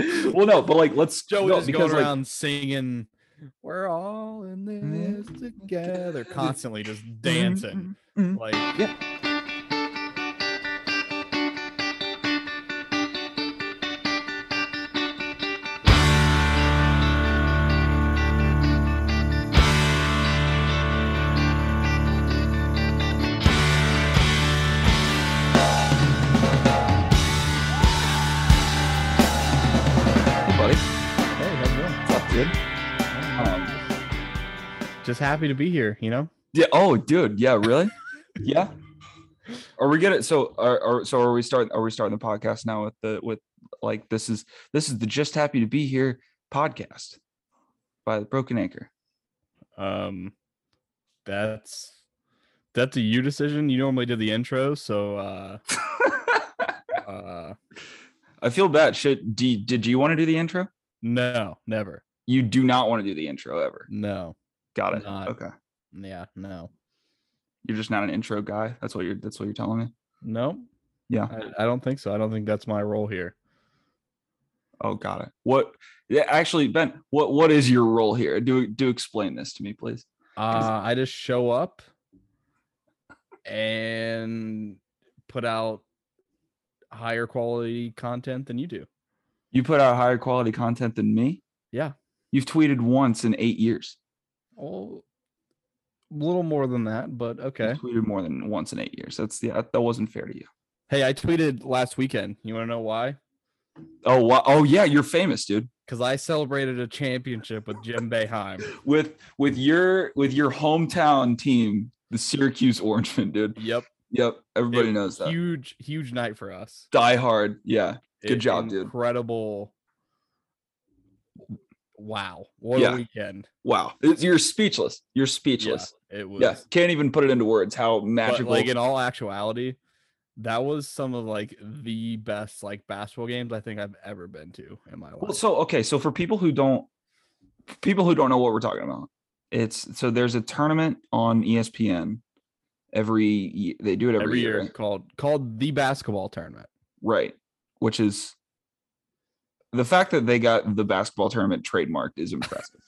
well, no, but like let's Joe no, was just going like, around singing, "We're all in this together," constantly just dancing. Mhm. Like, Yeah. Just happy to be here. You know. Yeah. Oh, dude. Yeah. Really? yeah. Are we gonna? So, are, are so are we starting? Are we starting the podcast now with the with like this is this is the just happy to be here podcast by the Broken Anchor. Um, that's that's a you decision. You normally do the intro, so uh, uh, I feel bad. Should do, did you want to do the intro? no, never, You do not want to do the intro ever. no, Got it. Not. Okay. yeah, no, You're just not an intro guy. That's what you're. That's what you're telling me. no. Yeah. I, I don't think so. I don't think that's my role here. Oh, got it. What? Yeah. Actually, Ben, what what is your role here? Do do explain this to me, please. Uh, I just show up and put out higher quality content than you do. You put out higher quality content than me. Yeah. You've tweeted once in eight years. Oh, a little more than that, but okay. You've tweeted more than once in eight years. That's yeah, that wasn't fair to you. Hey, I tweeted last weekend. You want to know why? Oh wow. Oh yeah, you're famous, dude. Because I celebrated a championship with Jim Boeheim. With with your with your hometown team, the Syracuse Orangemen, dude. Yep. Yep, everybody It- knows that. Huge, huge night for us. Die hard. Yeah. Good It- job, dude. Incredible. Wow. What Yeah. a weekend. Wow. It's- You're speechless. You're Yeah, speechless. it was. Yeah. Can't even put it into words how but magical. like in all actuality, that was some of like the best like basketball games I think I've ever been to in my life. Well, so okay, so for people who don't people who don't know what we're talking about, it's so there's a tournament on ESPN every they do it every, every year, year called called the basketball tournament. right? Which is the fact that they got the basketball tournament trademarked is impressive.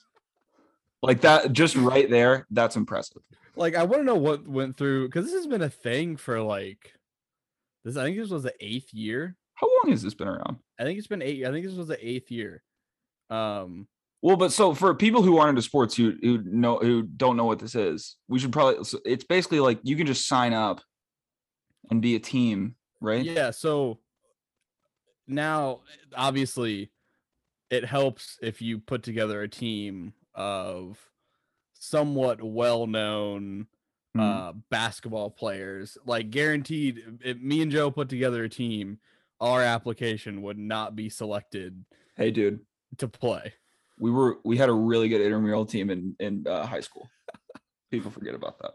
like that, just right there, that's impressive. Like I want to know what went through because this has been a thing for like this. I think this was the eighth year. How long has this been around? I think it's been eight. I think this was the eighth year. Um, Well, but so for people who aren't into sports who who know who don't know what this is, we should probably. so It's basically like you can just sign up and be a team, right? yeah. So now, obviously, it helps if you put together a team of somewhat well-known Mhm. uh basketball players like guaranteed if me and joe put together a team our application would not be selected hey, dude, to play we were we had a really good intramural team in in uh, high school. People forget about that.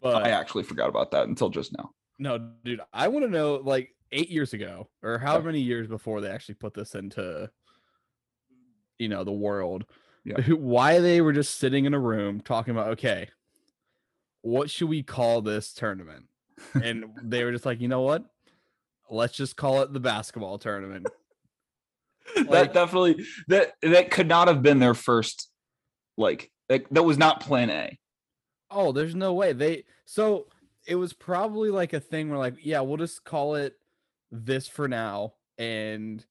but I actually forgot about that until just now. no dude i want to know like eight years ago or however many years before they actually put this into you know the world Yeah. why they were just sitting in a room talking about okay what should we call this tournament and they were just like you know what let's just call it the basketball tournament Like- that definitely that that could not have been their first like that, that was not plan A. Oh, there's no way. They so it was probably like a thing where like, yeah, we'll just call it this for now and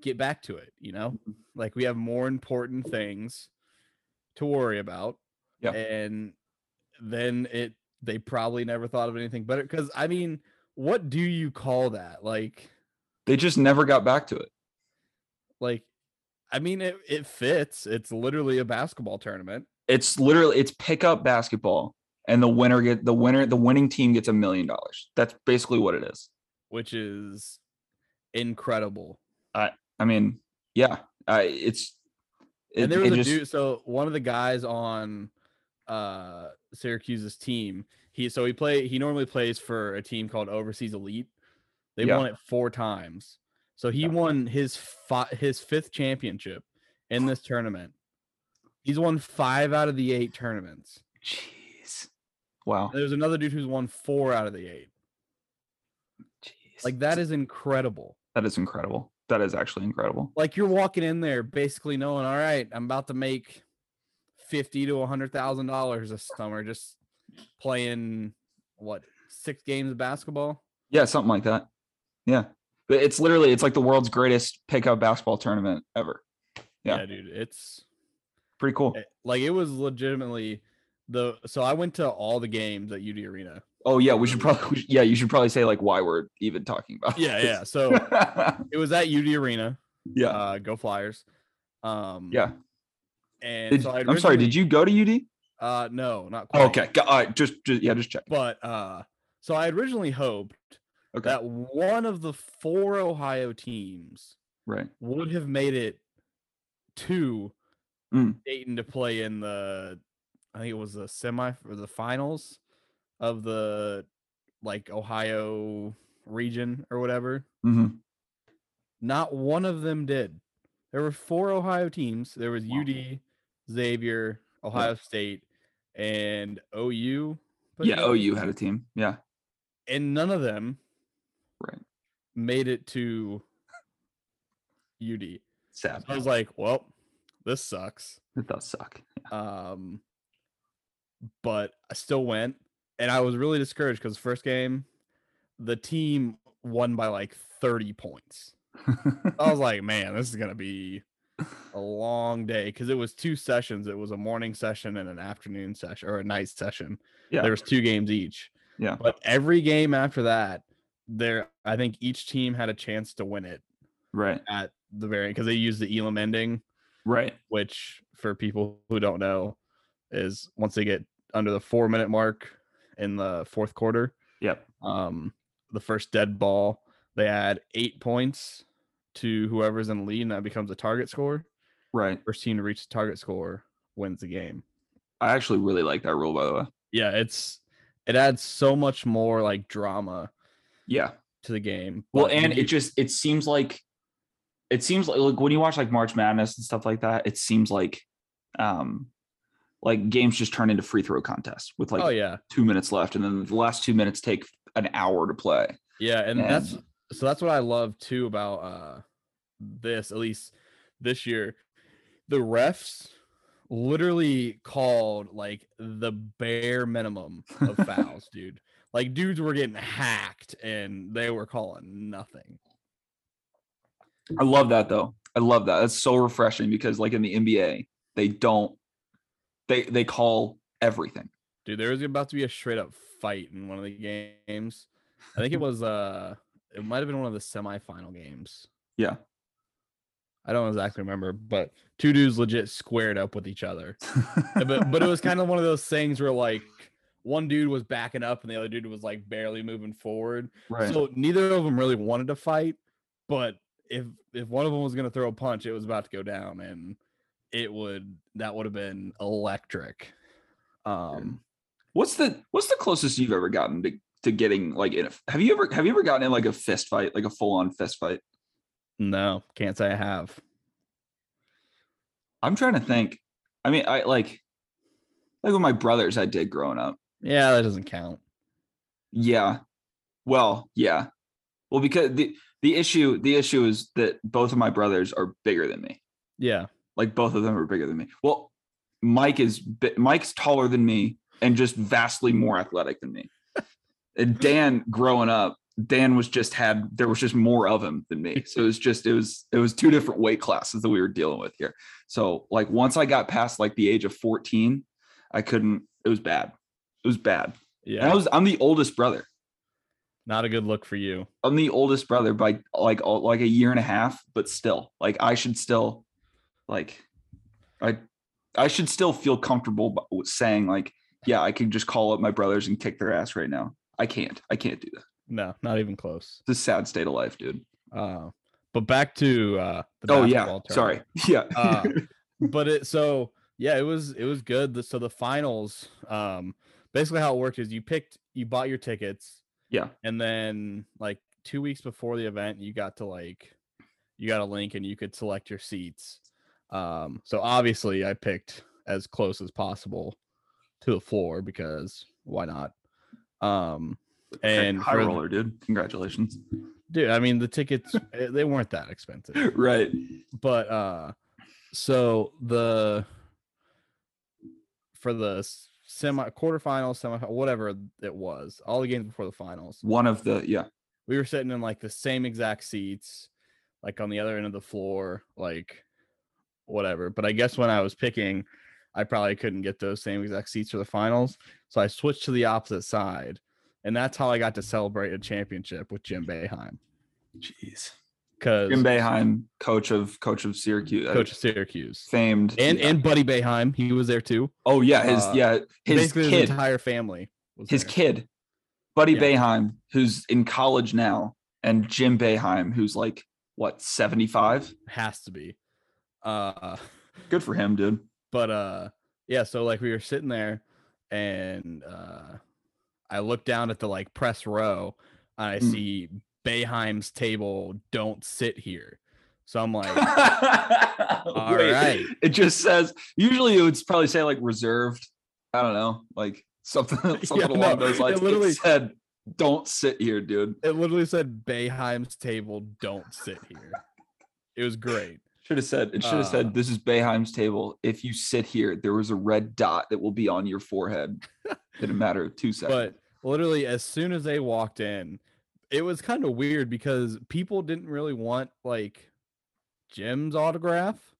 get back to it, you know? Mm-hmm. Like we have more important things to worry about. Yeah. And then it they probably never thought of anything better cuz I mean, what do you call that? Like They just never got back to it. like I mean it it fits. It's literally a basketball tournament. It's literally it's pickup basketball and the winner get the winner the winning team gets a million dollars. That's basically what it is. Which is incredible. I I mean, yeah, I it's it, and there was a just- dude. So one of the guys on uh Syracuse's team, he so he play he normally plays for a team called Overseas Elite. They Yeah. won it four times. So he Yeah. won his fi- his fifth championship in this tournament. He's won five out of the eight tournaments. Jeez. Wow. There's another dude who's won four out of the eight. Like that is incredible. that is incredible. that is actually incredible. Like you're walking in there basically knowing, all right, I'm about to make fifty to a hundred thousand dollars this summer just playing what six games of basketball. Yeah, something like that. Yeah. But it's literally it's like the world's greatest pickup basketball tournament ever. Yeah. dude, it's Pretty cool. eh, like it was legitimately the. So I went to all the games at UD Arena. Oh yeah, we should probably we should- yeah, you should probably say like why we're even talking about. Yeah, yeah. So it was at UD Arena. yeah. Uh, go Flyers. Um, Yeah. And Did- so I I'm sorry, did you go to UD? Uh, no, not quite. Okay. All right, just, just yeah, just check. But uh, so I had originally hoped Okay. that one of the four Ohio teams right. would have made it to Mm. Dayton to play in the, I think it was the semi or the finals of the like Ohio region or whatever. hmm Not one of them did. There were four Ohio teams. There was Wow. UD, Xavier, Ohio State, and OU. Yeah, together, OU had a team. Yeah. and none of them Right. made it to UD. Sad. So I was like, well, this sucks. It does suck. Um, but I still went, and I was really discouraged because first game, the team won by like 30 points. I was like, man, this is gonna be a long day because it was two sessions. It was a morning session and an afternoon session or a night session. Yeah. There was two games each. Yeah. But every game after that, there I think each team had a chance to win it right. at the very because they used the Elam ending, Right. which for people who don't know is once they get under the four minute mark in the fourth quarter, Yep. um, the first dead ball, they add eight points to whoever's in the lead, and that becomes a target score. Right. First team to reach the target score wins the game. I actually really like that rule, by the way. Yeah, it's it adds so much more like drama Yeah. to the game. Well, and it just it seems like it seems like, like when you watch like March Madness and stuff like that, it seems like um like games just turn into free throw contests with like oh yeah, two minutes left, and then the last two minutes take an hour to play. yeah, and that's so that's what I love too about uh this at least this year. The refs literally called like the bare minimum of fouls, dude. Like dudes were getting hacked and they were calling nothing. I love that though. I love that. That's so refreshing because like in the NBA, they don't they they call everything. Dude, there was about to be a straight up fight in one of the games. I think it was uh it might have been one of the semifinal games. Yeah. I don't exactly remember, but two dudes legit squared up with each other. But but it was kind of one of those things where like one dude was backing up and the other dude was like barely moving forward. right. So neither of them really wanted to fight, but if if one of them was going to throw a punch, it was about to go down and it would that would have been electric. Um what's the what's the closest you've ever gotten to, to getting like in a have you ever have you ever gotten in like a fist fight, like a full on fist fight? no, can't say I have. I'm trying to think. I mean, I like like with my brothers I did growing up. Yeah, that doesn't count. Yeah. Well, yeah. Well, because the the issue the issue is that both of my brothers are bigger than me. Yeah. Like both of them are bigger than me. Well, Mike is Mike's taller than me and just vastly more athletic than me. and Dan, growing up, Dan was just had there was just more of him than me. So it was just it was it was two different weight classes that we were dealing with here. So like once I got past like the age of 14, I couldn't. It was bad. It was bad. Yeah. And I was I'm the oldest brother. Not a good look for you. I'm the oldest brother by like like a year and a half, but still, like I should still, like, I, I should still feel comfortable saying like, yeah, I can just call up my brothers and kick their ass right now. I can't. I can't do that. No, not even close. It's a sad state of life, dude. Uh but back to uh the Oh yeah, basketball sorry. Yeah, Uh, but it so yeah, it was it was good. So the finals, um, basically how it worked is you picked you bought your tickets, yeah, and then like two weeks before the event, you got to like you got a link and you could select your seats. Um, so obviously I picked as close as possible to the floor because why not? Um, and high the- roller, dude. Congratulations. dude. I mean, the tickets eh, they weren't that expensive, right. but uh, so the for the semi quarterfinals, semi whatever it was, all the games before the finals, One of the yeah. we were sitting in like the same exact seats, like on the other end of the floor, like whatever. But I guess when I was picking, I probably couldn't get those same exact seats for the finals. So I switched to the opposite side. And that's how I got to celebrate a championship with Jim Boeheim. Jeez. Because Jim Boeheim, coach of coach of Syracuse, uh, coach of Syracuse. famed And and Buddy Boeheim, he was there too. oh yeah, his uh, yeah his kid, his entire family was his there. kid, Buddy Yeah. Boeheim, who's in college now, and Jim Boeheim, who's like what seventy five. has to be. Uh Good for him, dude. but uh yeah so like we were sitting there and uh i look down at the like press row and i Mm. see Boeheim's table don't sit here so i'm like All right. It just says usually it would probably say like reserved. I don't know, like something something Yeah, along no, those lines. It literally- said, "Don't sit here, dude." it literally said Boeheim's table don't sit here it was great Should have said it. Should have Uh, said, "This is Boeheim's table. If you sit here, there was a red dot that will be on your forehead. In a matter of two seconds." but literally as soon as they walked in it was kind of weird because people didn't really want like jim's autograph.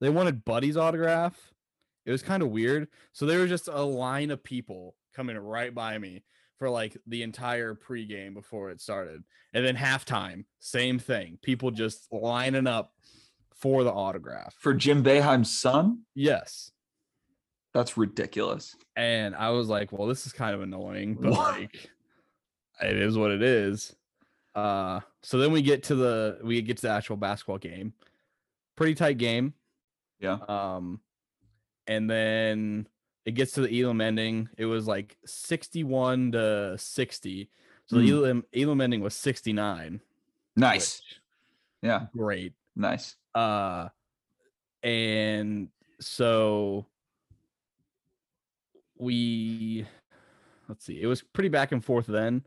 They wanted buddy's autograph. It was kind of weird. So there was just a line of people coming right by me for like the entire pregame before it started. And then halftime same thing. People just lining up for the autograph for Jim Boeheim's son, yes that's ridiculous. and I was like, well, this is kind of annoying, but What? like it is what it is. Uh so then we get to the we get to the actual basketball game. Pretty tight game. Yeah. Um and then it gets to the Elam ending. It was like 61 to 60. So the Mm. Elam Elam ending was 69. Nice. Yeah. Great. Nice. Uh and so we let's see, it was pretty back and forth then,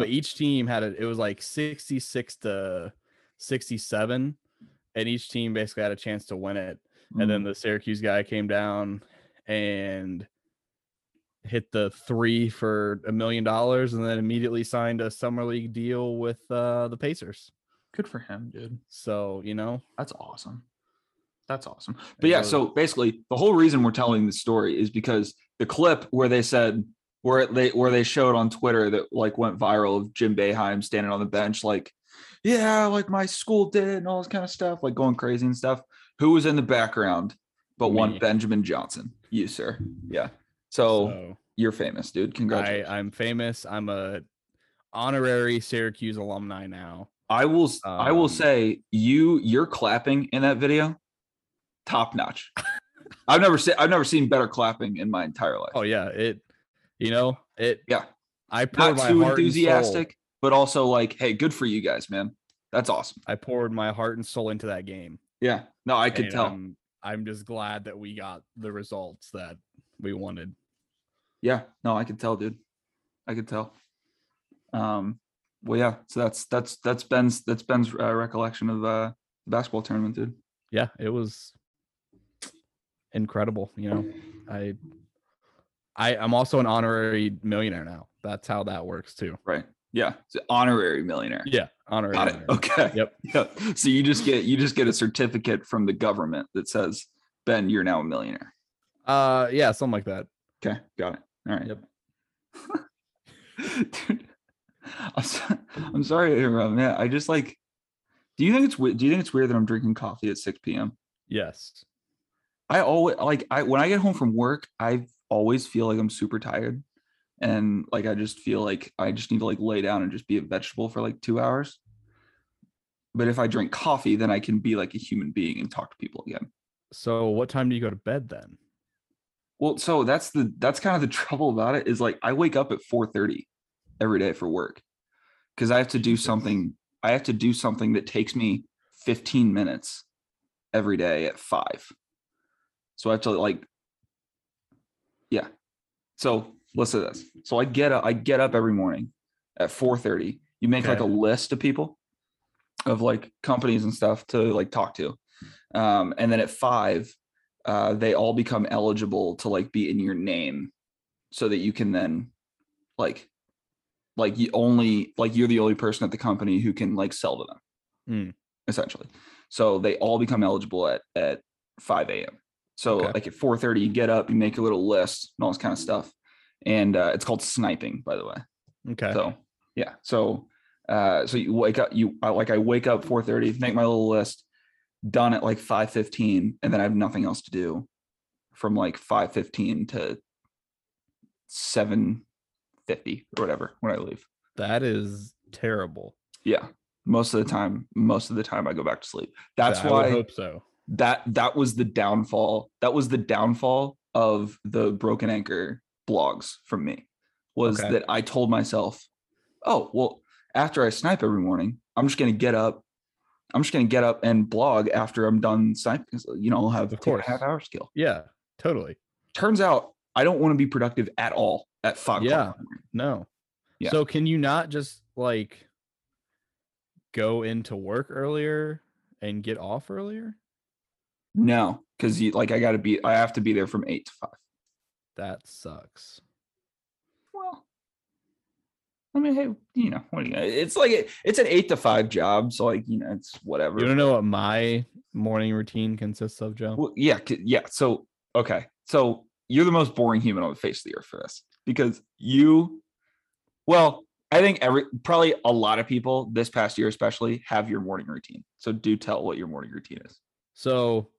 but each team had it, it was like 66 to 67, and each team basically had a chance to win it. And then Mm. the Syracuse guy came down and hit the three for a million dollars and then immediately signed a summer league deal with uh the Pacers. Good for him, dude. So, you know, That's awesome. That's awesome. But yeah, so basically the whole reason we're telling this story is because the clip where they said where they where they showed on Twitter that like went viral of Jim Boeheim standing on the bench, like, yeah, like my school did and all this kind of stuff, like going crazy and stuff. Who was in the background but one Benjamin Johnson? You, sir. Yeah. So, so you're famous, dude. Congratulations. I, I'm famous. I'm a honorary Syracuse alumni now. I will I will Um, say you you're clapping in that video, top notch. I've never seen I've never seen better clapping in my entire life. Oh yeah, it. You know it. Yeah. I poured Not my too heart and soul- enthusiastic, but also like, hey, good for you guys, man. That's awesome. I poured my heart and soul into that game. Yeah. No, I could and tell. I'm, I'm just glad that we got the results that we wanted. yeah. No, I could tell, dude. I could tell. Um. Well, yeah. So that's that's that's Ben's that's Ben's uh, recollection of uh, the basketball tournament, dude. Yeah, it was incredible. You know, I, I, I'm also an honorary millionaire now. That's how that works too. Right. Yeah. It's an honorary millionaire. Yeah, honorary. Got it. millionaire. Okay. Yep. Yeah. So you just get you just get a certificate from the government that says, Ben, you're now a millionaire. Uh, yeah, something like that. Okay, got it. All right. Yep. Dude, I'm, so, I'm sorry to interrupt, man. I just like. Do you think it's do you think it's weird that I'm drinking coffee at 6 p.m.? Yes. I always like I when I get home from work, I always feel like I'm super tired, and like I just feel like I just need to like lay down and just be a vegetable for like two hours. But if I drink coffee, then I can be like a human being and talk to people again. So, what time do you go to bed then? Well, so that's the that's kind of the trouble about it is like I wake up at 4:30 every day for work because I have to do something I have to do something that takes me 15 minutes every day at 5. So I have to like yeah. So listen to this. So I get up I get up every morning at 4:30. You make like a list of people of like companies and stuff to like talk to. Um, and then at five, uh, they all become eligible to like be in your name so that you can then like like you only like you're the only person at the company who can like sell to them. Mm. essentially. So they all become eligible at at 5 a.m so Okay. like at 4 30 you get up you make a little list and all this kind of stuff. And uh, it's called sniping by the way. Okay. so yeah. So uh so you wake up you like i wake up 4 30 make my little list done at like 5 15 and then i have nothing else to do from like 5 15 to 7 50 or whatever when i leave that is terrible. yeah most of the time most of the time i go back to sleep that's I why hope so. that that was the downfall that was the downfall of the broken anchor blogs from me was Okay. that i told myself oh well after i snipe every morning i'm just going to get up i'm just going to get up and blog after i'm done sniping you know i'll have Of two a half hour skill Yeah, totally. turns out i don't want to be productive at all at five Yeah. morning. No. Yeah. So can you not just like go into work earlier and get off earlier? no because you like i gotta be i have to be there from eight to five That sucks. Well, I mean, hey, you know, what do you? It's like it- it's an eight to five job, so like you know, it's whatever. You to know what my morning routine consists of, Joe? Well, yeah, yeah. So okay, so you're the most boring human on the face of the earth for this because you, well, I think every probably a lot of people this past year especially have your morning routine. So do tell what your morning routine is. So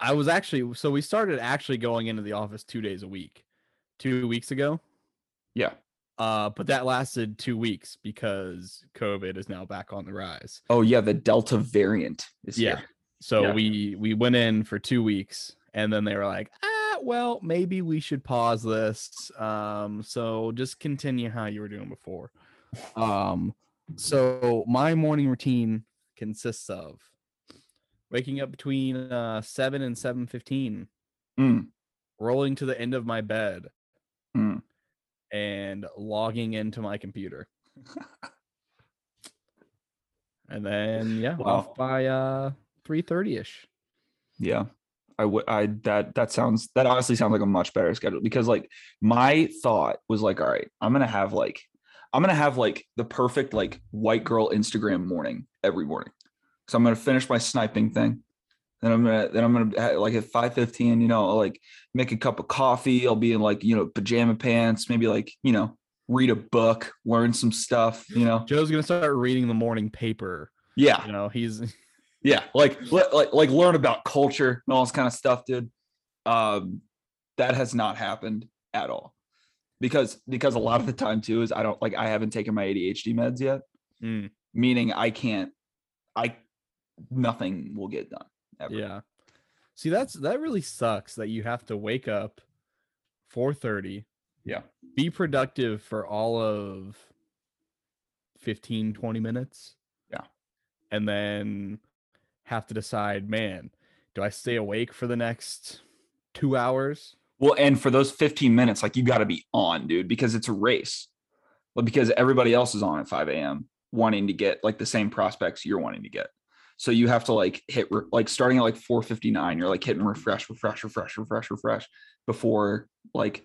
I was actually so we started actually going into the office two days a week, two weeks ago. Yeah. Uh, but that lasted two weeks because COVID is now back on the rise. Oh yeah, the Delta variant is Yeah. here. So Yeah. we we went in for two weeks, and then they were like, ah, well, maybe we should pause this. Um, so just continue how you were doing before. Um, so my morning routine consists of waking up between uh seven and seven fifteen, Mm, rolling to the end of my bed, mm. and logging into my computer. and then yeah, Wow. off by uh three thirty ish. Yeah. I would I that that sounds that honestly sounds like a much better schedule because like my thought was like, all right, I'm gonna have like I'm gonna have like the perfect like white girl Instagram morning every morning. So I'm gonna finish my sniping thing. Then I'm gonna then I'm gonna like at 5:15, you know, I'll like make a cup of coffee. I'll be in like you know pajama pants, maybe like you know read a book, learn some stuff, you know. Joe's gonna start reading the morning paper. Yeah, You know, he's yeah like like like learn about culture and all this kind of stuff dude um that has not happened at all because because a lot of the time too is i don't like i haven't taken my adhd meds yet Mm, meaning i can't i nothing will get done ever. yeah. See, that's that really sucks that you have to wake up 4:30, yeah be productive for all of 15 20 minutes. Yeah. And then have to decide, man, do I stay awake for the next 2 hours? well and for those 15 minutes like you got to be on dude because it's a race. Well because everybody else is on at 5 a.m wanting to get like the same prospects you're wanting to get. So you have to like hit re- like starting at like 459 you're like hitting refresh refresh refresh refresh refresh before like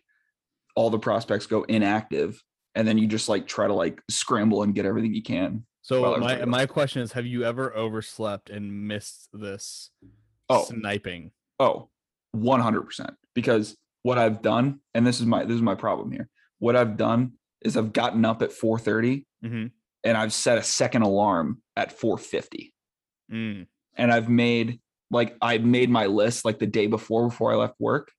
all the prospects go inactive and then you just like try to like scramble and get everything you can So Well, my my question is have you ever overslept and missed this Oh. sniping? Oh, 100%. Because what I've done, and this is my this is my problem here. What I've done is I've gotten up at 4:30 Mhm. and I've set a second alarm at 4:50. Mm. And I've made like I've made my list like the day before before I left work.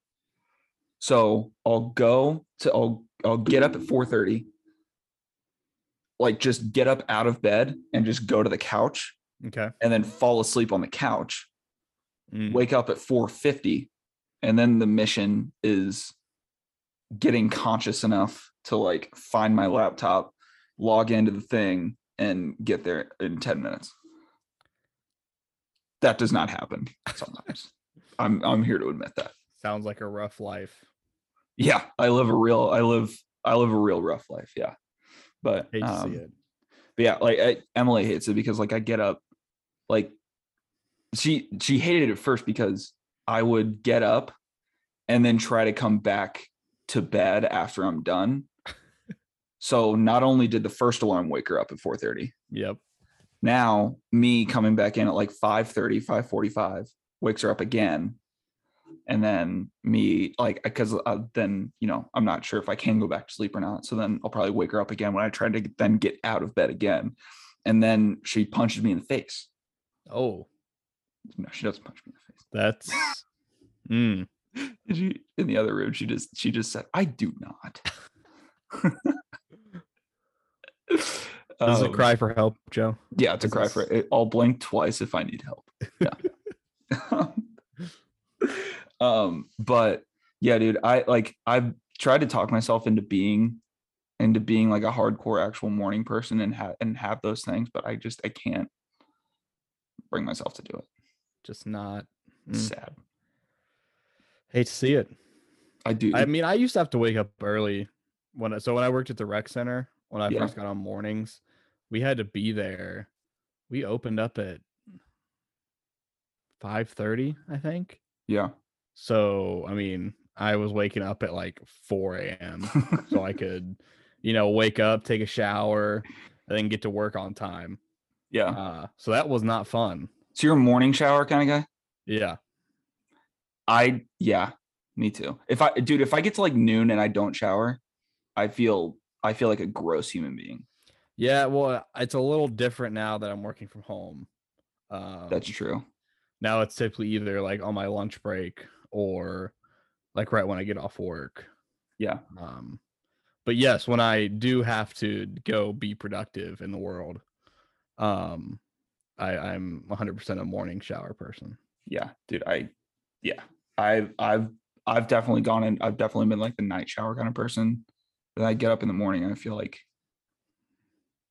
So I'll go to I'll I'll get up at 4:30. Like just get up out of bed and just go to the couch Okay. and then fall asleep on the couch Mm. wake up at 4:50 and then the mission is getting conscious enough to like find my laptop log into the thing and get there in 10 minutes that does not happen sometimes i'm i'm here to admit that Sounds like a rough life. yeah i live a real i live i live a real rough life yeah but Hate to um, see it. but yeah, like I, Emily hates it because like I get up, like she she hated it at first because I would get up and then try to come back to bed after I'm done. so not only did the first alarm wake her up at 4:30, Yep. now me coming back in at like 5:30, 5:45 wakes her up again. And then me like because uh, then you know I'm not sure if I can go back to sleep or not. So then I'll probably wake her up again when I try to then get out of bed again. And then she punches me in the face. Oh, No, she doesn't punch me in the face. that's. Mm. You in the other room? She just she just said, "I do not." This is a Um, cry for help, Joe. Yeah, it's a This cry for it. I'll blink twice if I need help. Yeah. um, but yeah, dude, I like I've tried to talk myself into being into being like a hardcore actual morning person and have and have those things, but I just I can't bring myself to do it. Just not. Mm. sad. Hate to see it. I do. I mean, I used to have to wake up early when I, so when I worked at the rec center when I Yeah. first got on mornings, we had to be there. We opened up at five thirty, I think. yeah. So I mean, I was waking up at like four a.m. so I could, you know, wake up, take a shower, and then get to work on time. yeah. Uh, so that was not fun. So you're a morning shower kind of guy? Yeah. I yeah, me too. If I dude, if I get to like noon and I don't shower, I feel I feel like a gross human being. Yeah, well, it's a little different now that I'm working from home. Um, That's true. now it's typically either like on my lunch break or like right when I get off work. Yeah. Um, but yes, when I do have to go be productive in the world, um, I, I'm 100% a morning shower person. Yeah, dude. I yeah. I've, I've I've definitely gone in. I've definitely been like the night shower kind of person. Then I get up in the morning and I feel like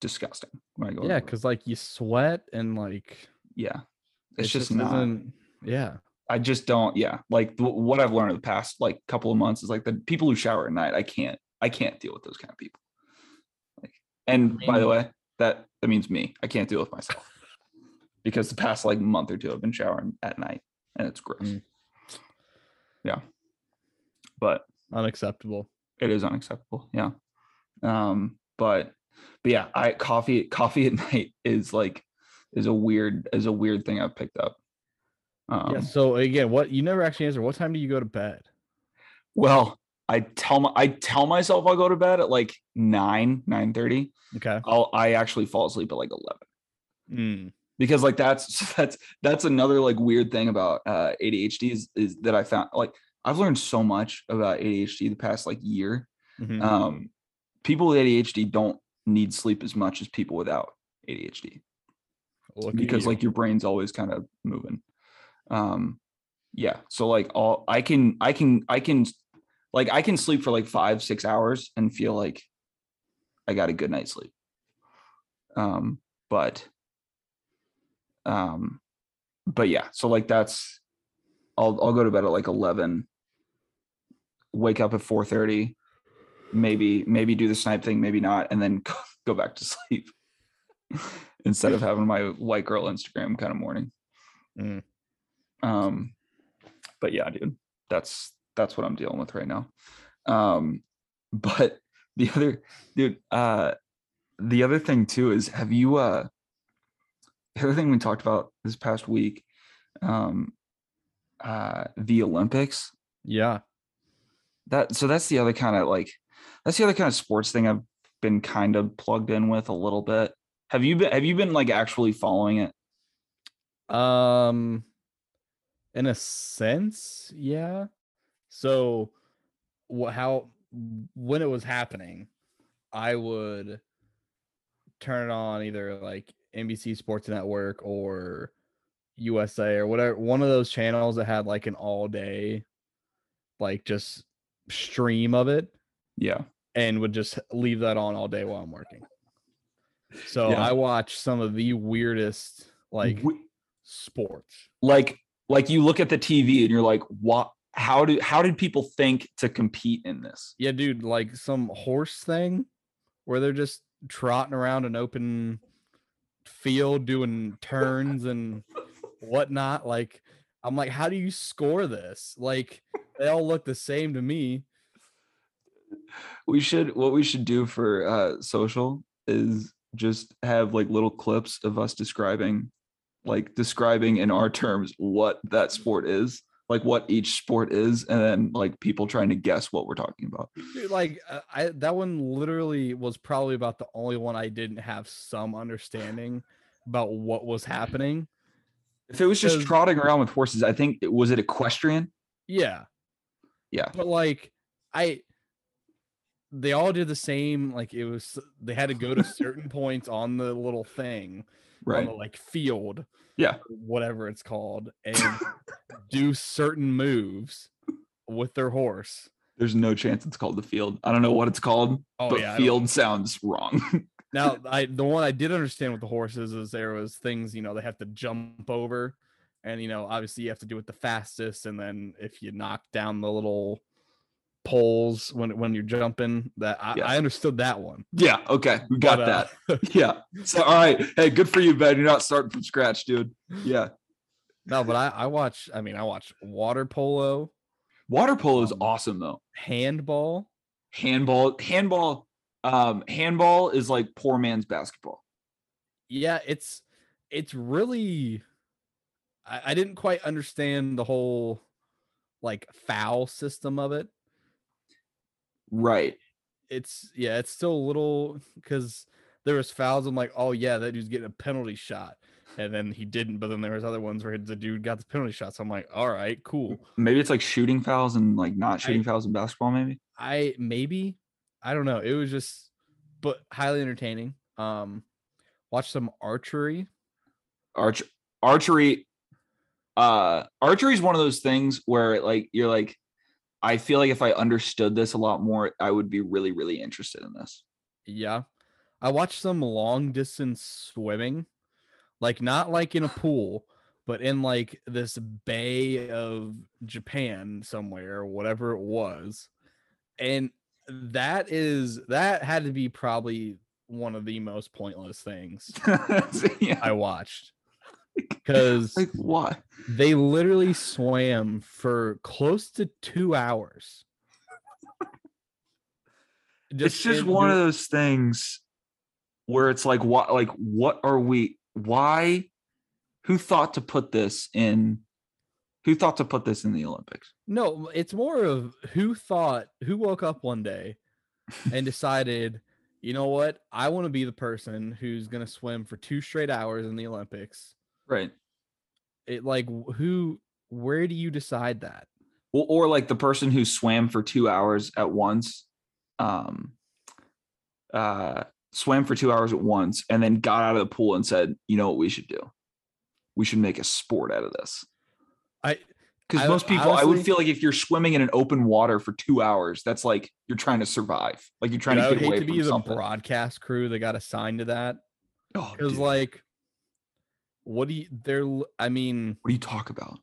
disgusting when I go. Yeah, because like you sweat and like yeah, it's, it just, not. isn't- Yeah, I just don't. Yeah, like th- what I've learned in the past like couple of months is like the people who shower at night. I can't. I can't deal with those kind of people. Like, and by the way, that that means me. I can't deal with myself because the past like month or two I've been showering at night and it's gross. Mm. Yeah, but unacceptable. it is unacceptable. Yeah. Um, but but yeah, I coffee coffee at night is like is a weird is a weird thing I've picked up. Um, yeah. So again, what you never actually answer. What time do you go to bed? Well, I tell my I tell myself I'll go to bed at like nine nine thirty. Okay. I'll I actually fall asleep at like eleven Mm, because like that's that's that's another like weird thing about uh, ADHD is is that I found like I've learned so much about ADHD the past like year. mhm. Um, people with ADHD don't need sleep as much as people without ADHD Look because you. like your brain's always kind of moving. Um, yeah. So like all I can I can I can like I can sleep for like five six hours and feel like I got a good night's sleep. Um, but um, but yeah. So like that's I'll I'll go to bed at like eleven. Wake up at four thirty. Maybe maybe do the snipe thing, maybe not, and then go back to sleep instead of having my white girl Instagram kind of morning. Mm. Um, but yeah, dude, that's that's what I'm dealing with right now. Um, but the other dude, uh, the other thing too is have you uh the other thing we talked about this past week, um, uh, the Olympics. yeah. That so that's the other kind of like that's the other kind of sports thing I've been kind of plugged in with a little bit. Have you been have you been like actually following it? Um, in a sense, yeah. So, what? How? When it was happening, I would turn it on either like NBC Sports Network or USA or whatever one of those channels that had like an all day, like just stream of it, Yeah. and would just leave that on all day while I'm working. So Yeah. I watch some of the weirdest like Wh- sports. like like you look at the TV and you're like, what? How do how did people think to compete in this? Yeah, dude, like some horse thing where they're just trotting around an open field doing turns and whatnot. Like, I'm like, how do you score this? Like, they all look the same to me. we should what we should do for uh social is just have like little clips of us describing like describing in our terms what that sport is like what each sport is and then like people trying to guess what we're talking about Dude, like uh, I that one literally was probably about the only one I didn't have some understanding about what was happening. if it was just trotting around with horses i think it was it equestrian Yeah. Yeah. But like I they all did the same like it was they had to go to certain points on the little thing on right. the like field Yeah. whatever it's called and do certain moves with their horse. There's no chance it's called the field. I don't know what it's called oh but yeah field sounds wrong. Now i the one i did understand with the horses is there was things you know they have to jump over and you know obviously you have to do it the fastest and then if you knock down the little poles when when you're jumping that i, Yeah. I understood that one. Yeah okay we got But, uh, that. Yeah. So all right. Hey good for you ben. You're not starting from scratch dude. Yeah. No but i i watch i mean i watch water polo. Water polo is Um, awesome though. handball. Handball handball um handball is like poor man's basketball. Yeah it's it's really I, I didn't quite understand the whole like foul system of it right. It's yeah it's still a little because there was fouls i'm like oh yeah that dude's getting a penalty shot. And then he didn't but then there was other ones where the dude got the penalty shot so i'm like all right cool. maybe it's like shooting fouls and like not shooting fouls in basketball maybe? I maybe? I don't know it was just but highly entertaining um watch some archery. Arch archery uh archery is one of those things where like you're like i feel like if i understood this a lot more i would be really really interested in this Yeah. I watched some long distance swimming, like not like in a pool, but in like this bay of Japan somewhere, whatever it was. And that is that had to be probably one of the most pointless things yeah. I watched. Because like what they literally swam for close to two hours. it's just in- one of those things where it's like what like what are we why who thought to put this in who thought to put this in the olympics No, it's more of who thought, who woke up one day and decided, you know what? I want to be the person who's going to swim for two straight hours in the Olympics. Right. It like who, where do you decide that? or, or like the person who swam for two hours at once um uh swam for two hours at once and then got out of the pool and said you know what we should do? We should make a sport out of this. I, because most people i would feel like if you're swimming in an open water for two hours that's like you're trying to survive. Like you're trying dude, I would get away hate to from be the something. broadcast crew that got assigned to that. oh, Because dude, like, what do you, they're, I mean, what do you talk about?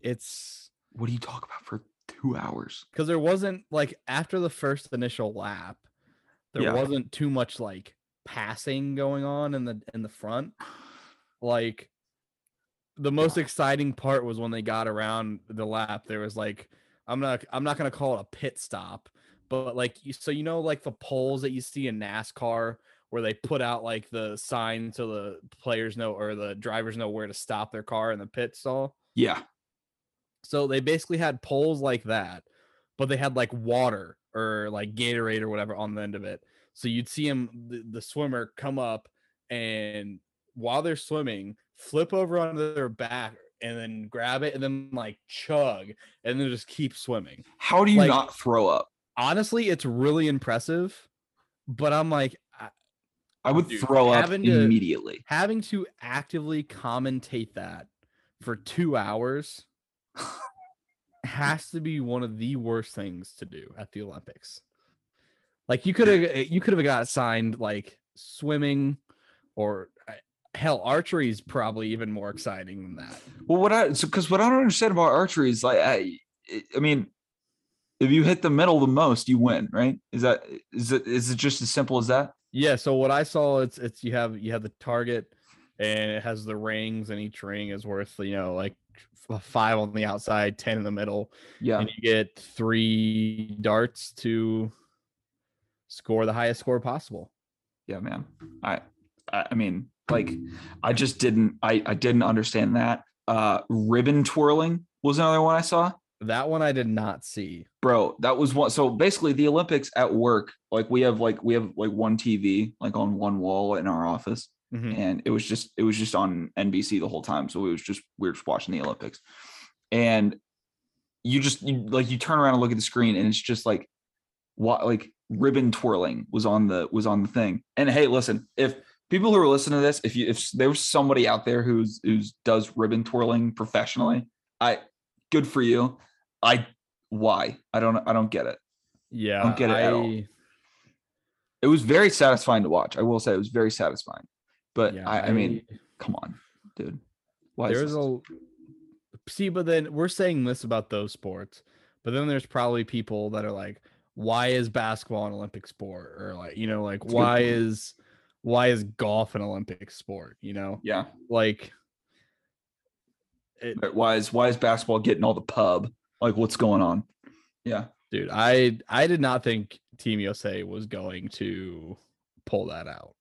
It's, what do you talk about for two hours? Because there wasn't like after the first initial lap there Yeah. wasn't too much like passing going on in the in the front. Like the most exciting part was when they got around the lap there was like i'm not i'm not to call it a pit stop but like you so you know like the poles that you see in nascar where they put out like the sign so the players know or the drivers know where to stop their car in the pit stall yeah so they basically had poles like that, but they had like water or like Gatorade or whatever on the end of it. So you'd see him, the, the swimmer, come up and while they're swimming, flip over onto their back and then grab it and then like chug and then just keep swimming. how do you Like- not throw up Honestly, it's really impressive, but I'm like, I- would Dude, throw up to- immediately having to actively commentate that for two hours has to be one of the worst things to do at the Olympics. Like you could have you could have got signed like swimming or uh, hell archery is probably even more exciting than that. Well, what I so because what I don't understand about archery is like I, I mean, if you hit the middle the most, you win, right? Is that is it is it just as simple as that? Yeah, so what I saw it's it's you have you have the target and it has the rings and each ring is worth, you know, like 5 on the outside, 10 in the middle, Yeah. and you get 3 darts to score the highest score possible. Yeah, man. I I I mean, like I just didn't I I didn't understand that. Uh ribbon twirling was another one I saw. That one I did not see. Bro, that was one so basically the Olympics at work, like we have like we have like one TV like on one wall in our office Mhm. and it was just it was just on NBC the whole time. So it was just we were just watching the Olympics. And you just you, like you turn around and look at the screen and it's just like what like ribbon twirling was on the was on the thing. And hey, listen, if people who are listening to this, if you if there's somebody out there who's who's does ribbon twirling professionally, I good for you. I why? I don't I don't get it. Yeah, I Don't get it at all. I- It was very satisfying to watch. I will say it was very satisfying. But yeah, I, I mean, come on, dude. Why is there's this? a see, but then we're saying this about those sports, but then there's probably people that are like, why is basketball an Olympic sport? Or like, you know, like That's why is why is golf an Olympic sport? You know, yeah. like it, But why is why is basketball getting all the pub? Like what's going on? Yeah. dude, I I did not think Team USA was going to pull that out.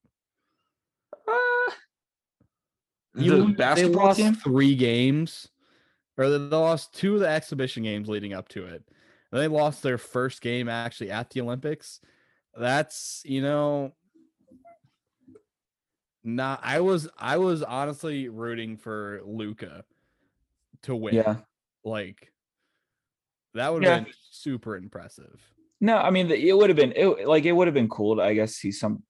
Uh, You the basketball lost team? three games, or they they lost two of the exhibition games leading up to it. And they lost their first game actually at the Olympics. That's you know, not. I was I was honestly rooting for Luka to win. Yeah. like that would have Yeah. been super impressive. No, I mean it would have been it, like it would have been cool to I guess see some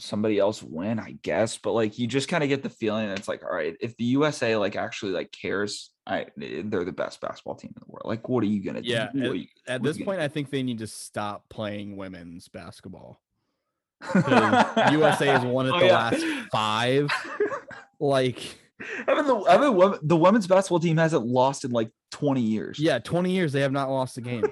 somebody else win, I guess. But like you just kind of get the feeling it's like, all right, if the USA like actually like cares, I they're the best basketball team in the world. Like, what are you gonna Yeah, do? Are you- At this point, I think they need to stop playing women's basketball. USA has won at Oh, the yeah. last five. Like, I mean, the, I mean, the women's basketball team hasn't lost in like 20 years. yeah, 20 years they have not lost a game.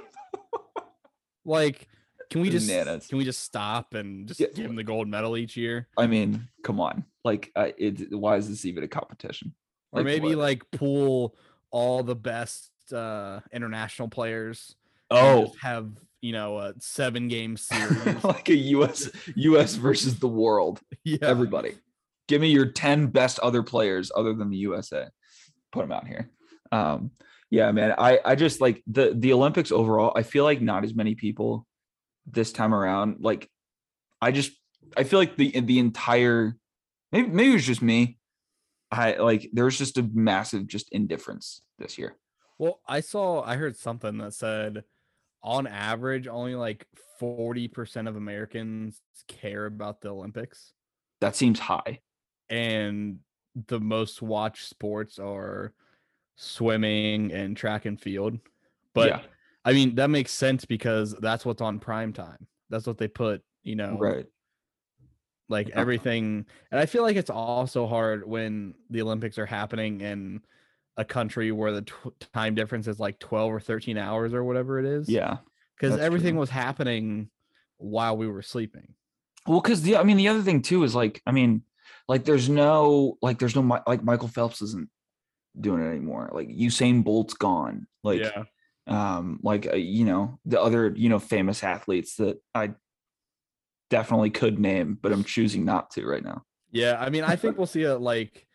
like, can we just Bananas. can we just stop and just Yeah. give them the gold medal each year? I mean, come on. Like, uh, it, why is this even a competition? Or maybe what? like pool all the best uh international players. and Oh, just have you know a seven game series. like a US US versus the world. yeah, Everybody, give me your 10 best other players other than the USA. Put them out here. Um, yeah, man. I I just like the the Olympics overall. I feel like not as many people this time around. Like, I just I feel like the the entire maybe maybe it was just me. I like there was just a massive just indifference this year. Well, I saw I heard something that said on average only like 40% of Americans care about the Olympics That seems high. and the most watched sports are swimming and track and field. But yeah, I mean that makes sense because that's what's on prime time. That's what they put, you know, right. like Yeah. everything. And I feel like it's also hard when the Olympics are happening in a country where the tw- time difference is like 12 or 13 hours or whatever it is. Yeah. Because everything true. was happening while we were sleeping. Well, because the I mean the other thing too is like I mean like there's no like there's no like Michael Phelps isn't doing it anymore. Like Usain Bolt's gone. Like yeah. um like uh, you know the other you know famous athletes that I definitely could name, but I'm choosing not to right now. Yeah. I mean, I think we'll see a like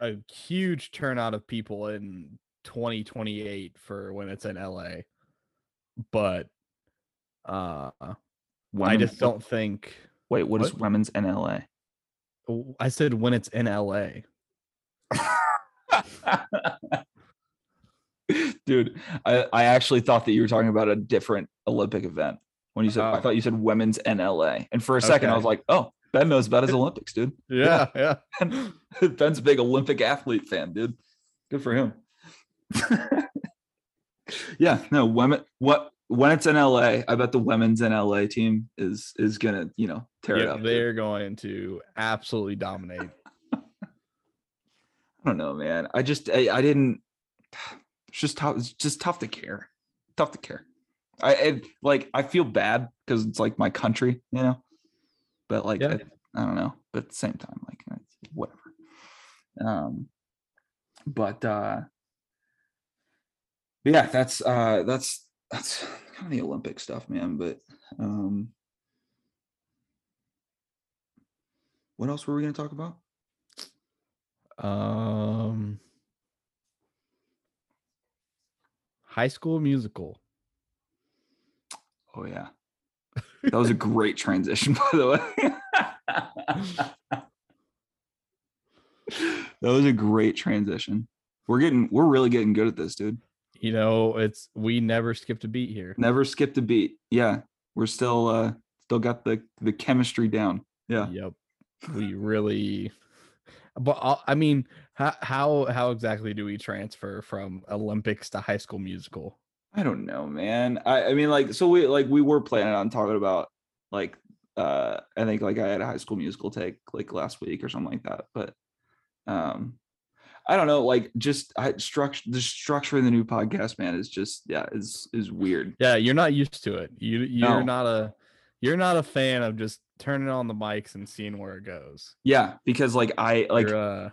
a huge turnout of people in 2028 for when it's in LA. But uh I just don't think wait. What is what? women's NLA? I said when it's in LA. Dude, I, I actually thought that you were talking about a different Olympic event when you said I Oh. thought you said women's NLA. And for a second I was like, oh, Ben knows about his Olympics, dude. Yeah, yeah. Ben's a big Olympic athlete fan, dude. Good for him. yeah, no, women what when it's in LA, I bet the women's in LA team is is gonna, you know, tear it up. they're going to absolutely dominate. I don't know, man. I just I, I didn't it's just tough it's just tough to care. Tough to care. I, I like I feel bad because it's like my country, you know. but like Yeah. at- I don't know, but at the same time, like whatever. Um, but uh, yeah, that's uh, that's that's kind of the Olympic stuff, man. But um, what else were we gonna talk about? Um, High School Musical. Oh yeah, that was a great transition, by the way. that was a great transition. We're getting, we're really getting good at this, dude. You know, it's we never skipped a beat here. Never skipped a beat. Yeah, we're still, uh, still got the the chemistry down. Yeah. Yep. We really but uh, I mean, how how how exactly do we transfer from Olympics to high school musical? I don't know, man. I, I mean, like, so we like we were planning on talking about like uh I think like I had a high school musical take like last week or something like that. But um I don't know, like just I structure the structure of the new podcast, man, is just yeah, is is weird. Yeah, you're not used to it. You you're No. not a you're not a fan of just turning on the mics and seeing where it goes. Yeah, because like I like uh,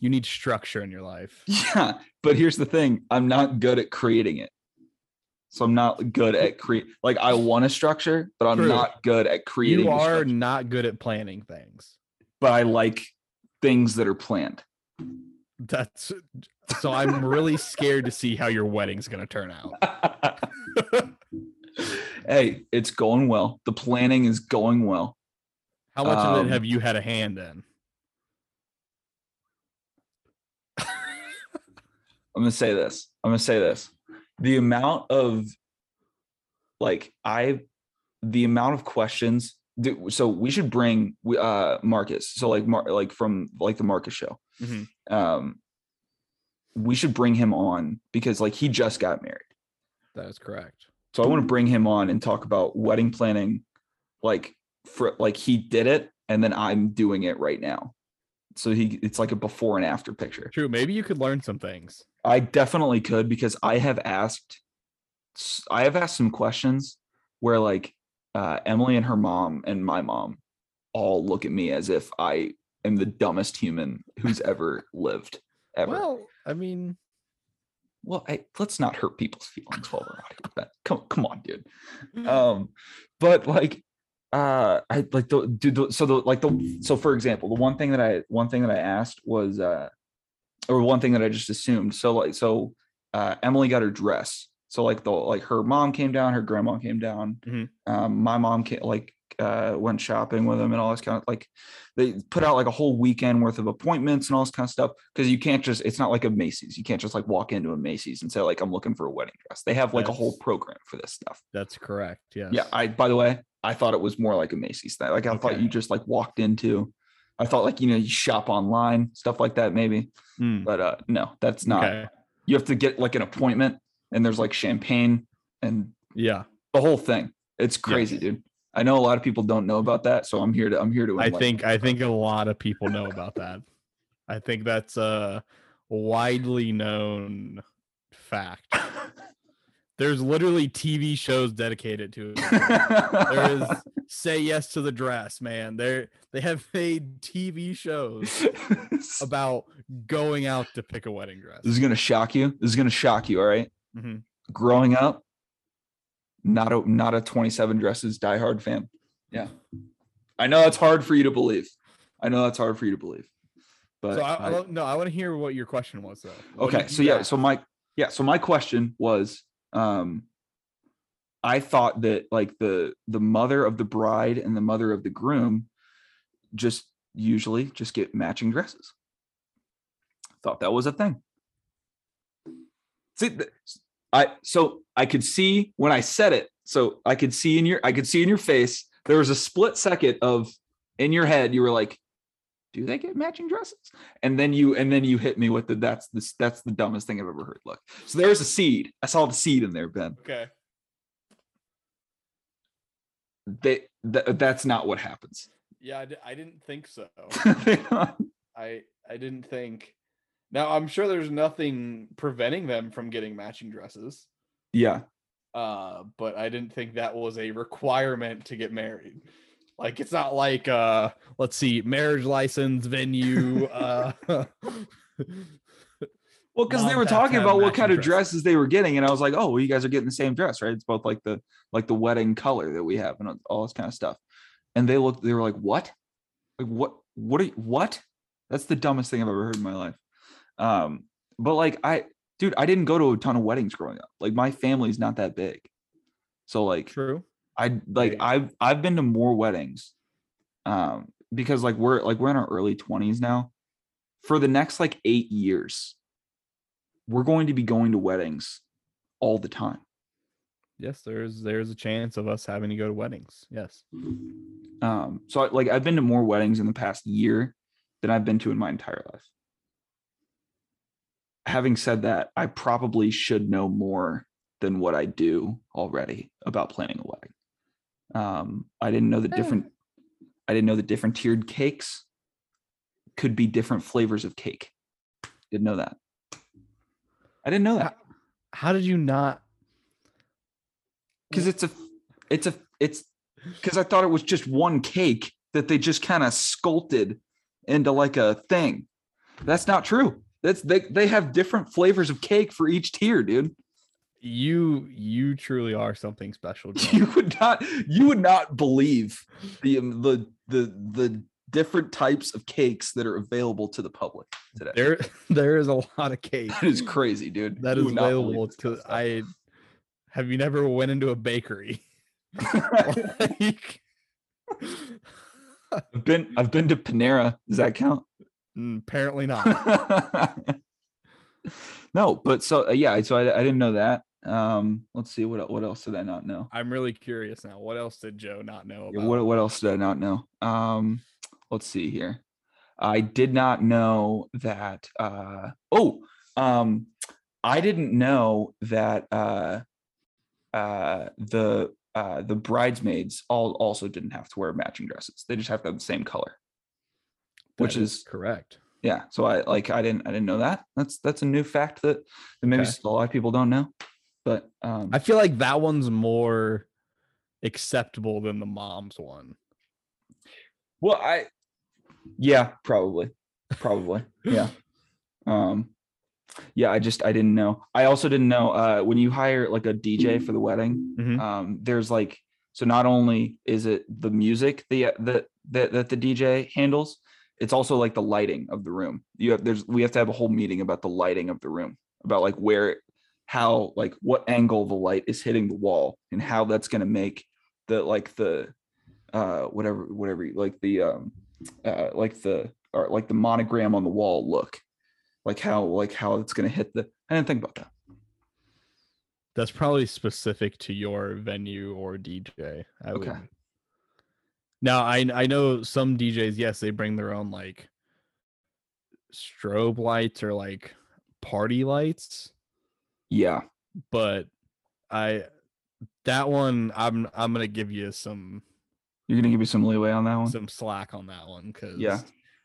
you need structure in your life. yeah, but here's the thing, I'm not good at creating it. So I'm not good at create like I want a structure, but I'm True. not good at creating You are not good at planning things. but I like things that are planned. That's so I'm really scared to see how your wedding's gonna turn out. hey, it's going well. The planning is going well. How much of Um, it have you had a hand in? I'm gonna say this. I'm gonna say this. The amount of like I the amount of questions th- so we should bring uh Marcus. So like Mar- like from like the Marcus show. Mhm. Um we should bring him on because like he just got married. That is correct. So I want to bring him on and talk about wedding planning like for like he did it and then I'm doing it right now. So he it's like a before and after picture. True. Maybe you could learn some things. I definitely could because I have asked I have asked some questions where like uh, Emily and her mom and my mom all look at me as if I am the dumbest human who's ever lived ever. Well, Well, I mean, I, let's not hurt people's feelings while we're out here that. Come come on, dude. Um, but like uh I like the dude the, so the like the so for example, the one thing that I one thing that I asked was uh or one thing that I just assumed. So like so uh Emily got her dress. So like the like her mom came down, her grandma came down. Mhm. Um my mom came like uh went shopping with them and all this kind of like they put out like a whole weekend worth of appointments and all this kind of stuff because you can't just it's not like a Macy's. You can't just like walk into a Macy's and say like I'm looking for a wedding dress. They have like a whole program for this stuff. that's correct. yeah Yeah, I by the way, I thought it was more like a Macy's thing. Like I thought you just like walked into. I thought like you know you shop online stuff like that maybe, Mm, but uh no, that's not. okay. You have to get like an appointment, and there's like champagne and Yeah. the whole thing. It's crazy, dude. I know a lot of people don't know about that, so I'm here to I'm here to. I think. I think a lot of people know about that. I think that's a widely known fact. There's literally TV shows dedicated to it. There is Say Yes to the Dress, man. They they have made TV shows about going out to pick a wedding dress. this is gonna shock you. This is gonna shock you. All right. Mhm. Growing up, not a not a 27 dresses diehard fan. Yeah. I know it's hard for you to believe. I know that's hard for you to believe. But So I, I I- no, I want to hear what your question was though. What okay, so yeah, so my yeah, so my question was um I thought that like the the mother of the bride and the mother of the groom just usually just get matching dresses. Thought that was a thing. See, I so I could see when I said it. So I could see in your I could see in your face there was a split second of in your head you were like, do they get matching dresses? And then you and then you hit me with the that's the that's the dumbest thing I've ever heard. Look, so there's a seed. I saw the seed in there, Ben. okay. They th- that's not what happens. Yeah, I, di- I didn't think so. I I didn't think. Now I'm sure there's nothing preventing them from getting matching dresses. yeah, Uh, but I didn't think that was a requirement to get married. Like it's not like uh let's see, marriage license, venue, uh Well, because they were talking about what kind of dresses. dresses they were getting, and I was like, "Oh, well, you guys are getting the same dress, right? It's both like the like the wedding color that we have and all this kind of stuff." And they looked, they were like, "What? Like what? What are you, what?" That's the dumbest thing I've ever heard in my life. Um, but like I, dude, I didn't go to a ton of weddings growing up. Like my family's not that big, so like true. I like Right. I've I've been to more weddings um because like we're like we're in our early 20s now. For the next like 8 years we're going to be going to weddings all the time. Yes, there's there's a chance of us having to go to weddings. Yes. Um so I, like I've been to more weddings in the past year than I've been to in my entire life. Having said that, I probably should know more than what I do already about planning a wedding. Um, I didn't know the Eh. different I didn't know the different tiered cakes could be different flavors of cake. Didn't know that. I didn't know that How did you not because it's a it's a it's because I thought it was just one cake that they just kind of sculpted into like a thing. That's not true. That's they they have different flavors of cake for each tier, dude. you you truly are something special. You would not you would not believe the um, the the the different types of cakes that are available to the public today. there there is a lot of cake That is crazy, dude. that You is would not believe available to I have you never went into a bakery? like, I've been I've been to Panera. Does that count? Mm, apparently not. no, but so uh, yeah, so I, I didn't know that. Um, let's see what what else did I not know? I'm really curious now. What else did Joe not know about? What what else did I not know? Um, let's see here. I did not know that. Uh, oh, um, I didn't know that uh, uh, the uh, the bridesmaids all also didn't have to wear matching dresses. They just have to have the same color. Which is correct. yeah so i like i didn't i didn't know that that's that's a new fact that, that maybe Okay. a lot of people don't know but um I feel like that one's more acceptable than the mom's one. well i yeah probably probably yeah um yeah i just i didn't know i also didn't know uh when you hire like a dj for the wedding Mhm. um there's like so not only is it the music the that that, that the dj handles it's also like the lighting of the room you have there's we have to have a whole meeting about the lighting of the room about like where how like what angle the light is hitting the wall and how that's going to make the like the uh whatever whatever like the um uh like the or like the monogram on the wall look like how like how it's going to hit the i didn't think about that That's probably specific to your venue or DJ. I Okay. would. Now I I know some DJs, yes, they bring their own like strobe lights or like party lights, yeah but I that one I'm I'm gonna give you some you're going to give me some leeway on that one some slack on that one because Yeah.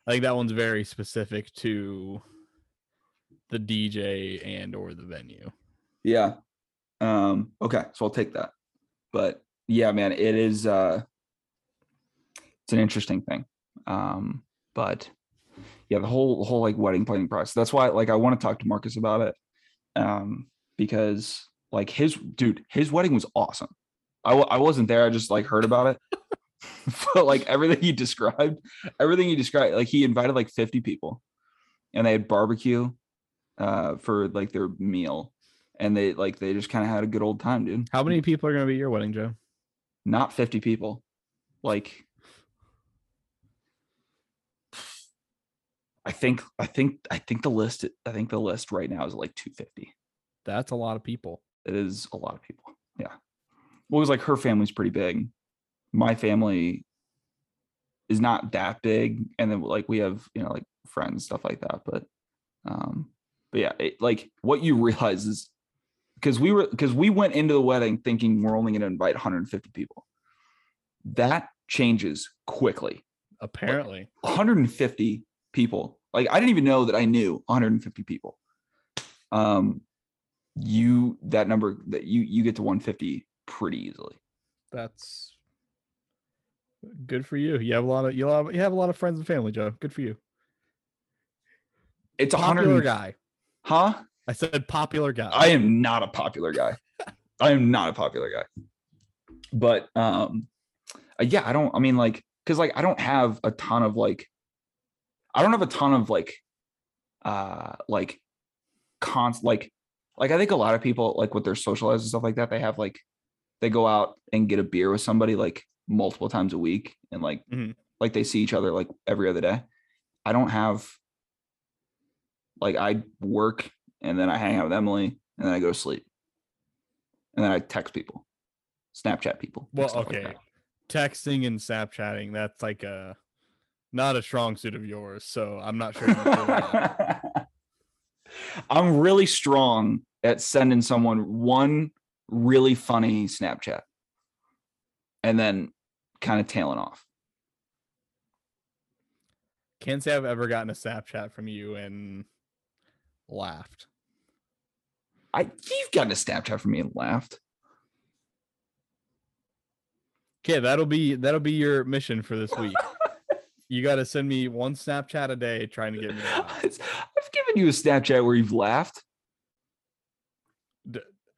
I think that one's very specific to the DJ and or the venue. Yeah. Um, okay, so I'll take that. But yeah, man, it is uh it's an interesting thing. Um, but yeah, the whole whole like wedding planning process. That's why like I want to talk to Marcus about it. Um, because like his dude, his wedding was awesome. I w- I wasn't there, I just like heard about it. but like everything he described, everything he described, like he invited like 50 people and they had barbecue uh for like their meal and they like they just kind of had a good old time dude How many people are gonna be at your wedding, Joe? not 50 people like i think i think i think the list i think the list right now is like 250 That's a lot of people. it is a lot of people yeah. Well it was like her family's pretty big. My family is not that big and then like we have you know like friends stuff like that but um but yeah it, like what you realize is because we were because we went into the wedding thinking we're only going to invite 150 people. That changes quickly. Apparently. 150 people like i didn't even know that i knew 150 people um you that number that you you get to 150 pretty easily That's Good for you. You have a lot of you have, you have a lot of friends and family, Joe. Good for you. It's a Popular hundred. guy. Huh? I said popular guy. I am not a popular guy. I am not a popular guy. But um uh, yeah, I don't I mean like cuz like I don't have a ton of like I don't have a ton of like uh like cons like like I think a lot of people like with their socialized and stuff like that they have like they go out and get a beer with somebody like multiple times a week and like Mhm. like they see each other like every other day. I don't have like I work and then I hang out with Emily and then I go to sleep. And then I text people, Snapchat people. well, stuff like okay. Texting and Snapchatting, that's like a not a strong suit of yours. So I'm not sure. you pull it off. that. I'm really strong at sending someone one really funny Snapchat and then kind of tailing off. Can't say I've ever gotten a Snapchat from you and laughed. I you've gotten a Snapchat from me and laughed. Okay, that'll be that'll be your mission for this week. you got to send me one Snapchat a day trying to get me. I've given you a Snapchat where you've laughed.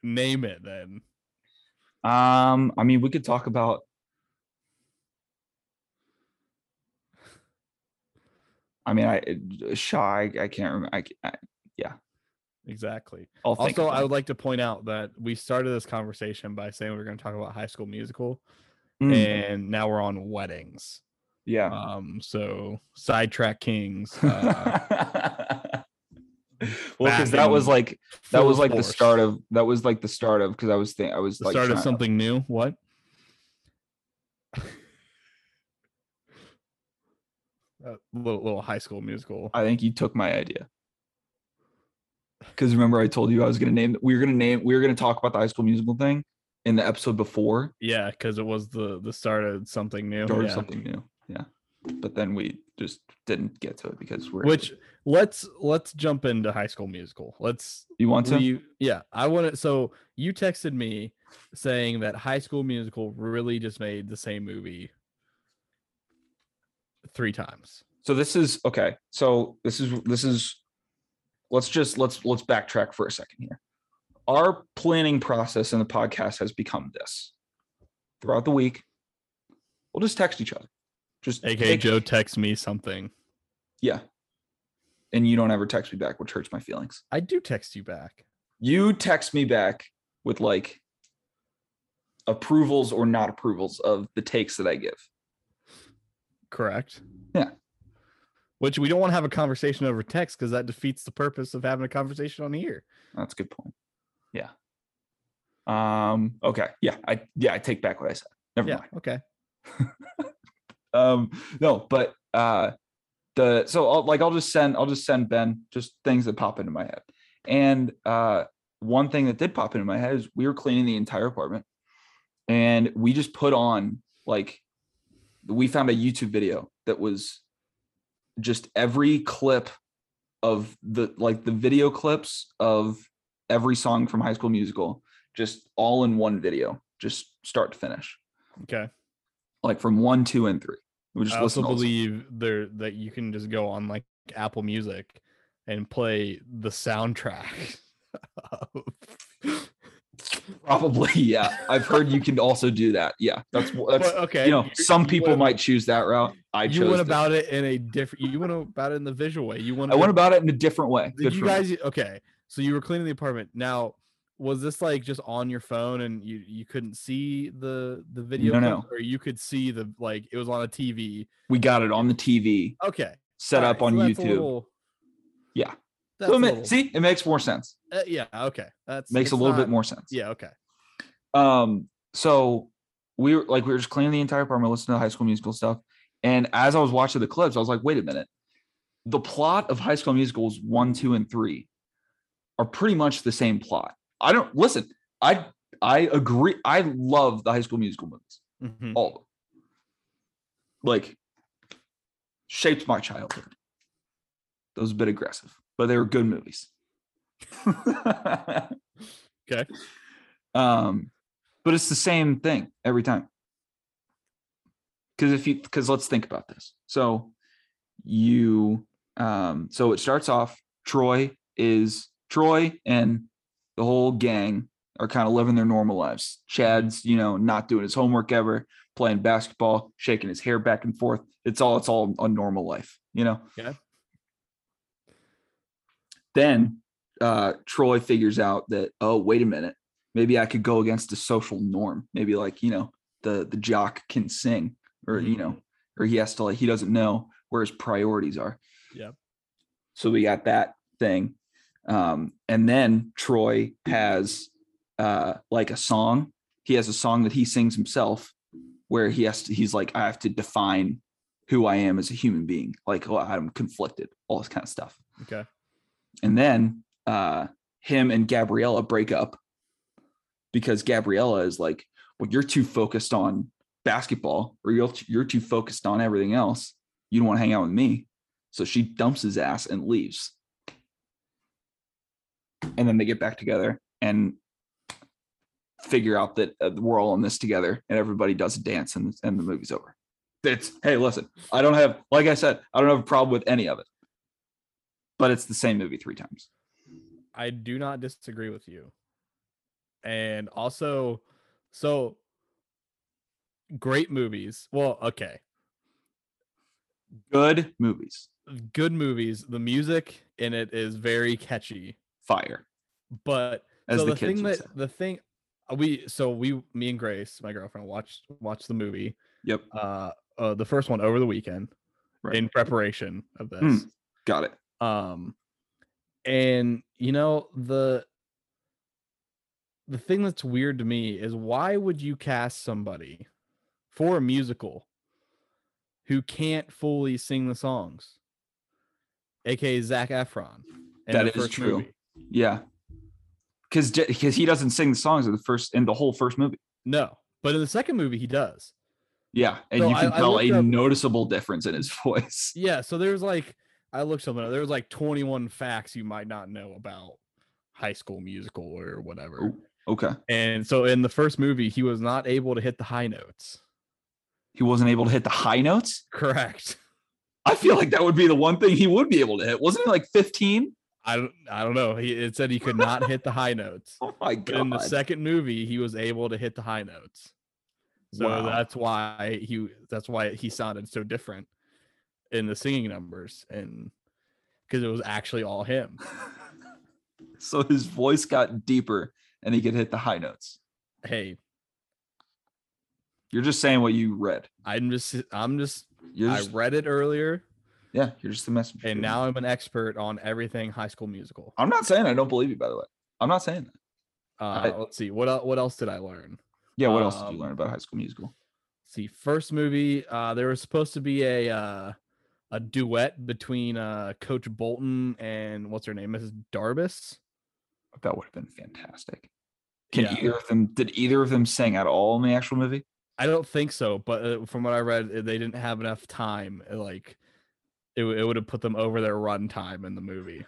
Name it then. Um, I mean, we could talk about. I mean, I shy. I can't remember. I, I Exactly. Also, I would like to point out that we started this conversation by saying we are going to talk about High School Musical, Mm, and now we're on weddings. Yeah. Um, so sidetrack kings. Uh, well, because that was like that was like the start of that was like the start of because I was think I was the like start of something new. What? A little, little High School Musical. I think you took my idea. Because remember, I told you I was gonna name. We were gonna name. We were gonna talk about the High School Musical thing in the episode before. Yeah, because it was the the start of something new. Or yeah. something new. Yeah. But then we just didn't get to it because we're. Which let's let's jump into High School Musical. Let's you want to? we, yeah, I want to. So you texted me saying that High School Musical really just made the same movie three times. so this is okay so this is this is let's just let's let's backtrack for a second here our planning process in the podcast has become this throughout the week we'll just text each other just AK take- Joe texts me something. yeah and you don't ever text me back which hurts my feelings I do text you back. you text me back with like approvals or not approvals of the takes that i give Correct. Yeah. Which we don't want to have a conversation over text because that defeats the purpose of having a conversation on here. that's a good point yeah um okay yeah i yeah i take back what i said never yeah. mind Okay. um no but uh the so I'll, like i'll just send i'll just send ben just things that pop into my head and uh one thing that did pop into my head is we were cleaning the entire apartment and we just put on like we found a youtube video that was just every clip of the like the video clips of every song from high school musical just all in one video just start to finish Okay. Like from one two and three we just I also listen to all the songs. believe there that you can just go on like Apple Music and play the soundtrack. Probably, yeah. I've heard you can also do that. Yeah, that's that's But, okay. you know some people might choose that route. I chose. You went about it in a different. You went about it in the visual way. You went. I went about it in a different way. Did Good you for me. guys? Okay, so you were cleaning the apartment. Now, was this like just on your phone and you you couldn't see the the video? No, no. Or you could see the like it was on a TV. We got it on the TV, Okay. set all up right, on so YouTube. little- Yeah. So it ma- little- see, it makes more sense. uh, yeah. Okay. That's Makes a little bit more sense. Yeah. Okay. Um, so we were like we were just cleaning the entire apartment, listening to High School Musical stuff, and as I was watching the clips, I was like, wait a minute, the plot of High School Musicals one, two, and three are pretty much the same plot. I don't listen. I I agree. I love the High School Musical movies, Mhm. all of them. Like shaped my childhood. That was a bit aggressive, but they were good movies. Okay. Um, but it's the same thing every time. because if you because let's think about this. So you um so it starts off Troy is Troy and the whole gang are kind of living their normal lives. Chad's, you know, not doing his homework ever, playing basketball, shaking his hair back and forth. It's all it's all a normal life, you know. Yeah. Then uh Troy figures out that oh wait a minute, maybe I could go against the social norm. Maybe like, you know, the the jock can sing or you know, or he has to like he doesn't know where his priorities are. Yeah. So we got that thing. Um, and then Troy has uh like a song. He has a song that he sings himself where he has to he's like, I have to define who I am as a human being. Like, oh, I'm conflicted, all this kind of stuff. Okay. And then uh him and Gabriella break up because Gabriella is like, well, you're too focused on basketball or you're, you're too focused on everything else. You don't want to hang out with me. So she dumps his ass and leaves. And then they get back together and figure out that uh, we're all in this together and everybody does a dance and, and the movie's over. It's, hey, listen, I don't have, like I said, I don't have a problem with any of it, but it's the same movie three times. I do not disagree with you. And also, so great movies. Well, okay. Good movies. Good movies. The music in it is very catchy. Fire. But As so the the, kids thing that say. the thing uh, we so we me and Grace, my girlfriend, watched watched the movie. Yep. Uh, uh the first one over the weekend Right. in preparation of this. Mm. Got it. um and you know the the thing that's weird to me is why would you cast somebody for a musical who can't fully sing the songs aka zac efron That is true. movie? Yeah. Because because he doesn't sing the songs in the first in the whole first movie. no but in the second movie he does Yeah, and So you can I tell looked a up- noticeable difference in his voice. yeah so there's like i looked something up there was like 21 facts you might not know about high school musical or whatever Ooh. Okay, and so in the first movie he was not able to hit the high notes he wasn't able to hit the high notes. Correct. I feel like that would be the one thing he would be able to hit. Wasn't he like fifteen? I don't I don't know. He it said he could not hit the high notes. Oh my But in the second movie, he was able to hit the high notes. So Wow. that's why he that's why he sounded so different in the singing numbers and because it was actually all him. so his voice got deeper, and he could hit the high notes. Hey, You're just saying what you read. I'm just I'm just You're I read it earlier yeah, you're just the messenger. and now I'm an expert on everything high school musical. I'm not saying I don't believe you. By the way, I'm not saying that. Uh, I- let's see. What what else did I learn? Yeah. What else did Um, you learn about High School Musical? see first movie uh there was supposed to be a uh a duet between uh coach bolton and what's her name mrs darbus That would have been fantastic. Can Yeah. either of them? Did either of them sing at all in the actual movie? i don't think so but uh, from what i read they didn't have enough time like it, it would have put them over their run time in the movie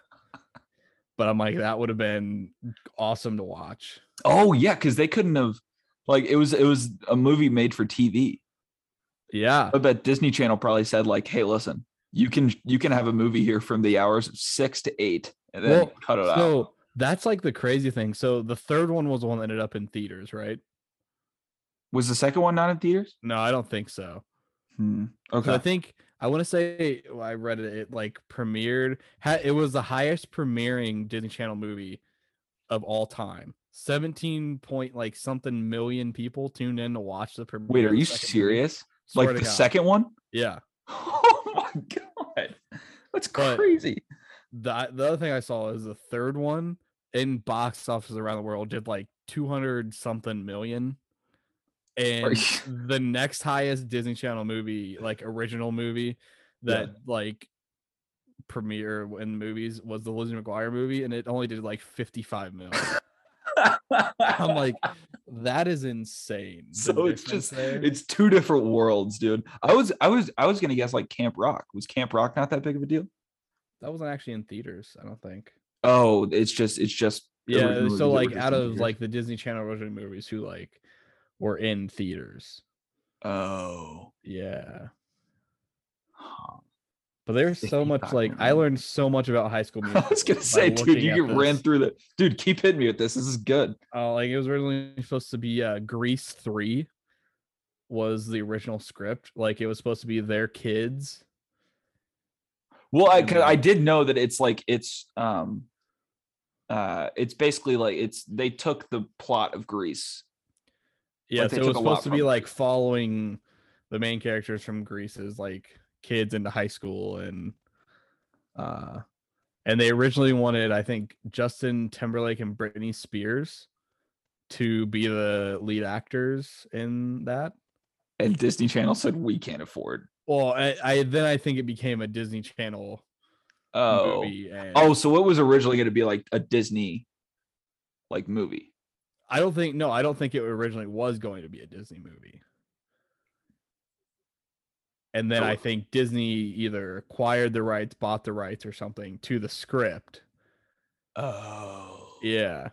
but i'm like that would have been awesome to watch Oh yeah, because they couldn't have. Like it was, it was a movie made for TV. yeah I bet Disney Channel probably said like, "Hey, listen, you can you can have a movie here from the hours of six to eight, and then Well, cut it out." so that's like the crazy thing so the third one was the one that ended up in theaters right Was the second one not in theaters? no i don't think so Hmm. So Okay. I think I want to say well, I read it, it like premiered. Ha- it was the highest premiering Disney Channel movie of all time. Seventeen point like something million people tuned in to watch the premiere. Wait, are you serious? Like the God. second one? Yeah. Oh my god, that's But- crazy. The the other thing I saw is the third one in box offices around the world did like two hundred something million. And the next highest Disney Channel movie, like original movie Yeah. that like premiere in movies was the Lizzie McGuire movie, and it only did like 55 million. I'm like, that is insane. the so it's just there. it's two different worlds, dude. I was I was I was gonna guess like Camp Rock. Was Camp Rock not that big of a deal? that wasn't actually in theaters, I don't think. Oh, it's just it's just Yeah, so like out of theaters. like the Disney Channel original movies who like were in theaters. Oh. Yeah. Huh. But there's so much like I learned so much about high school I was gonna say, dude, you get ran through the dude. Keep hitting me with this. This is good. Uh, like it was originally supposed to be uh Grease 3 was the original script. Like it was supposed to be their kids. Well, I cause I did know that it's like it's um uh it's basically like it's they took the plot of Grease. Yeah, Like, so it was took a lot supposed to be like following the main characters from Grease's like kids into high school and uh and they originally wanted I think Justin Timberlake and Britney Spears to be the lead actors in that. And Disney Channel said we can't afford. Well, I, I then I think it became a Disney Channel Oh. movie. And Oh, so it was originally going to be like a Disney like movie. I don't think no, I don't think it originally was going to be a Disney movie. And then I think Disney either acquired the rights, bought the rights, or something to the script. Oh. Yeah,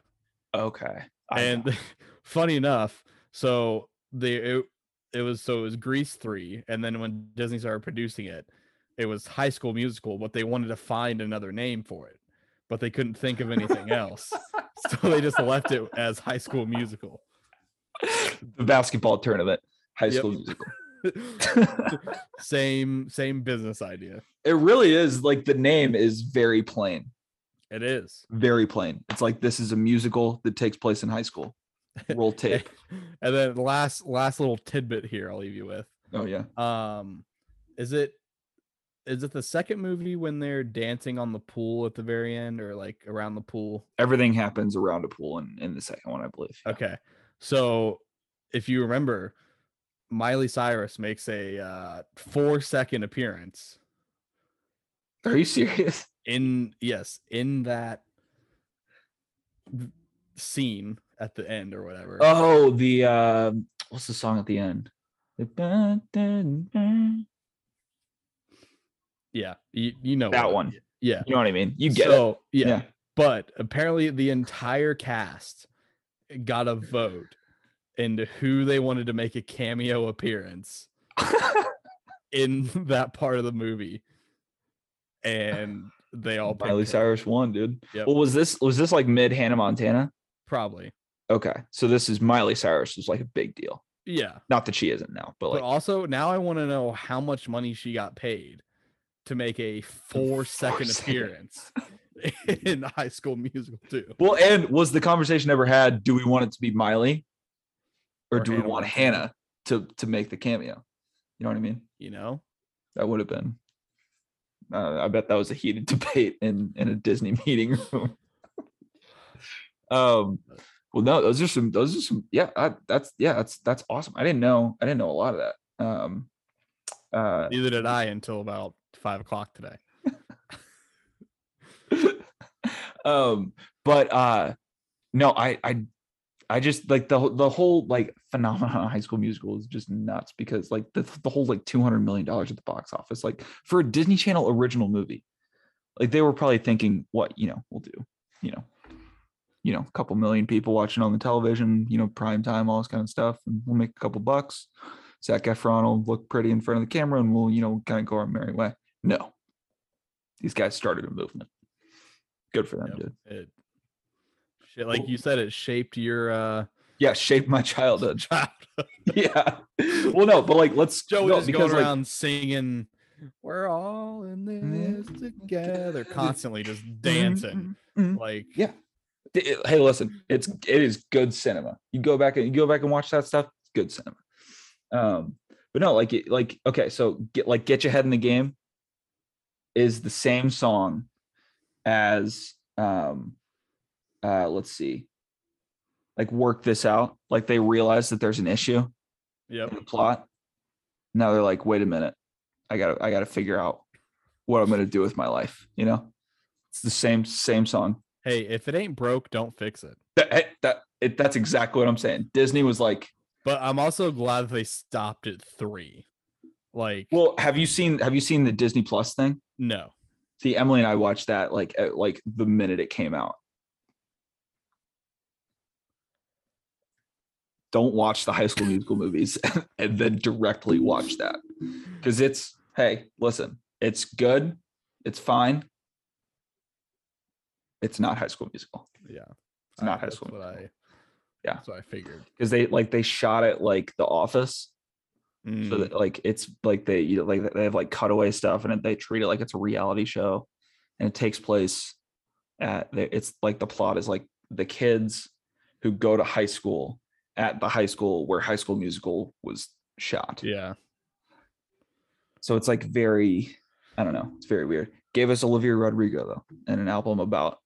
Okay. I and know. funny enough, so the it, it was so it was Grease three, and then when Disney started producing it, it was High School Musical, but they wanted to find another name for it, but they couldn't think of anything else, so they just left it as High School Musical. the basketball tournament, high Yep. school musical. same same business idea. it really is like the name is very plain. It is. Very plain. It's like this is a musical that takes place in high school. Roll tape. And then last last little tidbit here I'll leave you with. Oh yeah. Um is it is it the second movie when they're dancing on the pool at the very end or like around the pool? Everything happens around a pool in, in the second one, I believe. Okay. So if you remember, Miley Cyrus makes a uh, four second appearance Are you serious? in yes, in that scene at the end or whatever. Oh, the uh, what's the song at the end? Yeah, you, you know That one. Yeah. You know what I mean? You get it. Yeah. Yeah. But apparently the entire cast got a vote into who they wanted to make a cameo appearance in that part of the movie. And they all Miley Cyrus won, dude. Yep. Well, was this was this like mid Hannah Montana? probably. Okay, so this is Miley Cyrus was like a big deal. Yeah. Not that she isn't now, but But like also now I want to know how much money she got paid to make a four second appearance in High School Musical too. well, and was the conversation ever had? Do we want it to be Miley, or, Or do we want Hannah to to make the cameo? You know what I mean? You know? That would have been. Uh, I bet that was a heated debate in in a Disney meeting room. um, well, no, those are some. Those are some. Yeah, I, that's yeah, that's that's awesome. I didn't know. I didn't know a lot of that. Um, uh, Neither did I until about five o'clock today. um, but uh, no, I I I just like the the whole like phenomenon High School Musical is just nuts because like the the whole like two hundred million dollars at the box office, like for a Disney Channel original movie, like they were probably thinking, what you know, we'll do, you know, you know, a couple million people watching on the television, you know, prime time, all this kind of stuff, and we'll make a couple bucks. Zac Efron will look pretty in front of the camera, and we'll you know kind of go our merry way. No, these guys started a movement. Good for them, Yep, dude. It, shit, like you said, it shaped your uh Yeah, shaped my childhood. childhood. yeah. Well, no, but like let's Joe no, just going like around singing, "We're all in this together," constantly just dancing. mhm. Like, Yeah. Hey, listen, it's it is good cinema. You go back and you go back and watch that stuff. It's good cinema. Um, but no, like it, like okay, so get like get your head in the game is the same song as um uh let's see like work this out like they realize that there's an issue yeah the plot. Now they're like, wait a minute, I gotta I gotta figure out what I'm gonna do with my life. You know, it's the same same song. hey, if it ain't broke, don't fix it. That that it, that's exactly what I'm saying. Disney was like, But I'm also glad they stopped at three. Like, well, have you seen have you seen the Disney Plus thing? No, See, Emily and I watched that like at, like the minute it came out. don't watch the high school musical movies and then directly watch that because it's hey listen it's good it's fine it's not high school musical Yeah. it's not I- high that's school what musical I Yeah. so I figured. because they like they shot it like the office so Mm, that like it's like they you know, like they have like cutaway stuff and they treat it like it's a reality show and it takes place at the, it's like the plot is like the kids who go to high school at the high school where high school musical was shot. Yeah. so it's like very i don't know it's very weird. Gave us olivia rodrigo though and an album about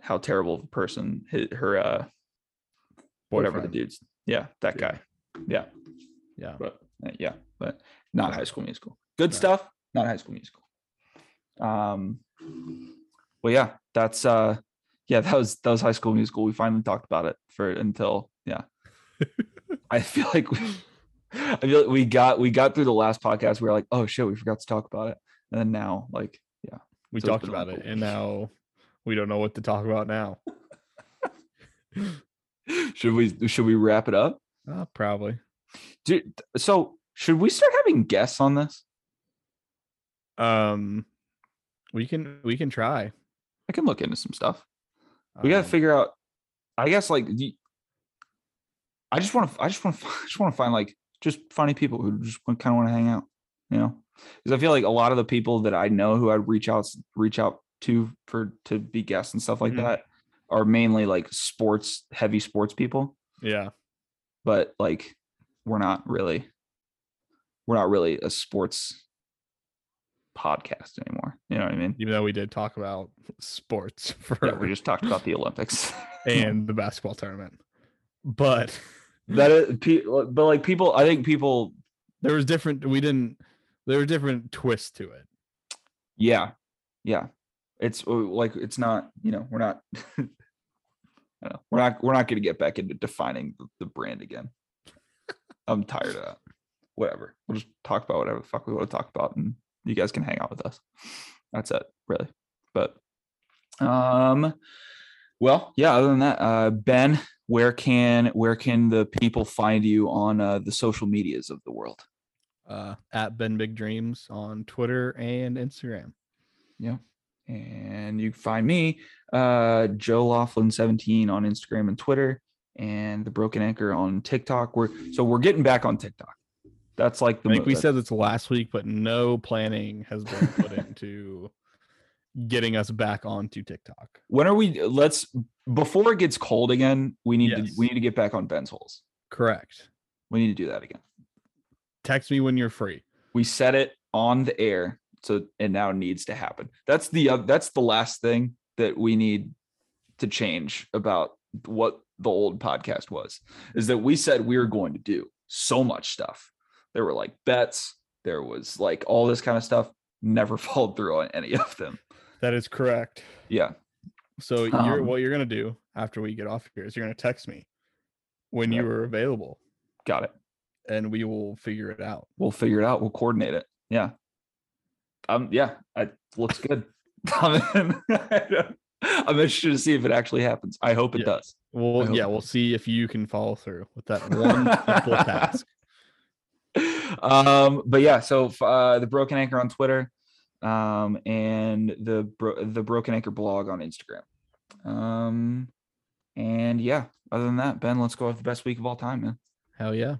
how terrible of a person her uh whatever the dudes yeah that guy. Yeah. Yeah. but yeah, but not. High School Musical. Good Right. stuff, not High School Musical. Um, well, yeah, that's uh, yeah, that was that was High School Musical. We finally talked about it for until yeah. I feel like we, I feel like we got we got through the last podcast. We were like, oh shit, we forgot to talk about it, and then now like yeah, We So talked about it and now we don't know what to talk about now. should we should we wrap it up? Uh, probably. Dude, so should we start having guests on this? Um we can we can try. I can look into some stuff. we got to Um, figure out i guess like the, i just want to i just want to I just want to find like just funny people who just kind of want to hang out you know because i feel like a lot of the people that i know who i'd reach out reach out to for to be guests and stuff like Mhm. that are mainly like sports heavy sports people Yeah. but like we're not really we're not really a sports podcast anymore you know what i mean Even though we did talk about sports for yeah, we just talked about the olympics and the basketball tournament. But that is, but like people i think people there was different we didn't there were different twists to it. Yeah. Yeah. It's uh, like it's not, you know, we're not I don't know, we're not we're not gonna get back into defining the brand again. I'm tired of that. Whatever. We'll just talk about whatever the fuck we want to talk about and you guys can hang out with us. That's it, really. But um well, yeah, other than that, uh Ben, where can where can the people find you on uh the social medias of the world? Uh at Ben Big Dreams on Twitter and Instagram. Yeah. And you can find me uh joe laughlin 17 on instagram and twitter and the broken anchor on tiktok we're so we're getting back on tiktok that's like the I think we said this last week, but no planning has been put into getting us back onto TikTok. when are we let's before it gets cold again we need to we need to get back on ben's holes Correct. we need to do that again Text me when you're free. we set it on the air so it now needs to happen that's the uh, that's the last thing that we need to change about what the old podcast was is that we said we were going to do so much stuff. There were like bets there was like all this kind of stuff. Never followed through on any of them. That is correct. yeah. So you're Um, what you're gonna do after we get off here is you're gonna text me when you are available, got it. And we will figure it out. we'll figure it out. We'll coordinate it. Yeah. Um yeah. It looks good. I'm I'm interested to see if it actually happens i hope it Yeah. does Well, yeah, we'll see if you can follow through with that one simple task. um but yeah so uh the broken anchor on twitter um and the bro- the broken anchor blog on instagram um and yeah other than that ben let's go with the best week of all time man Hell yeah.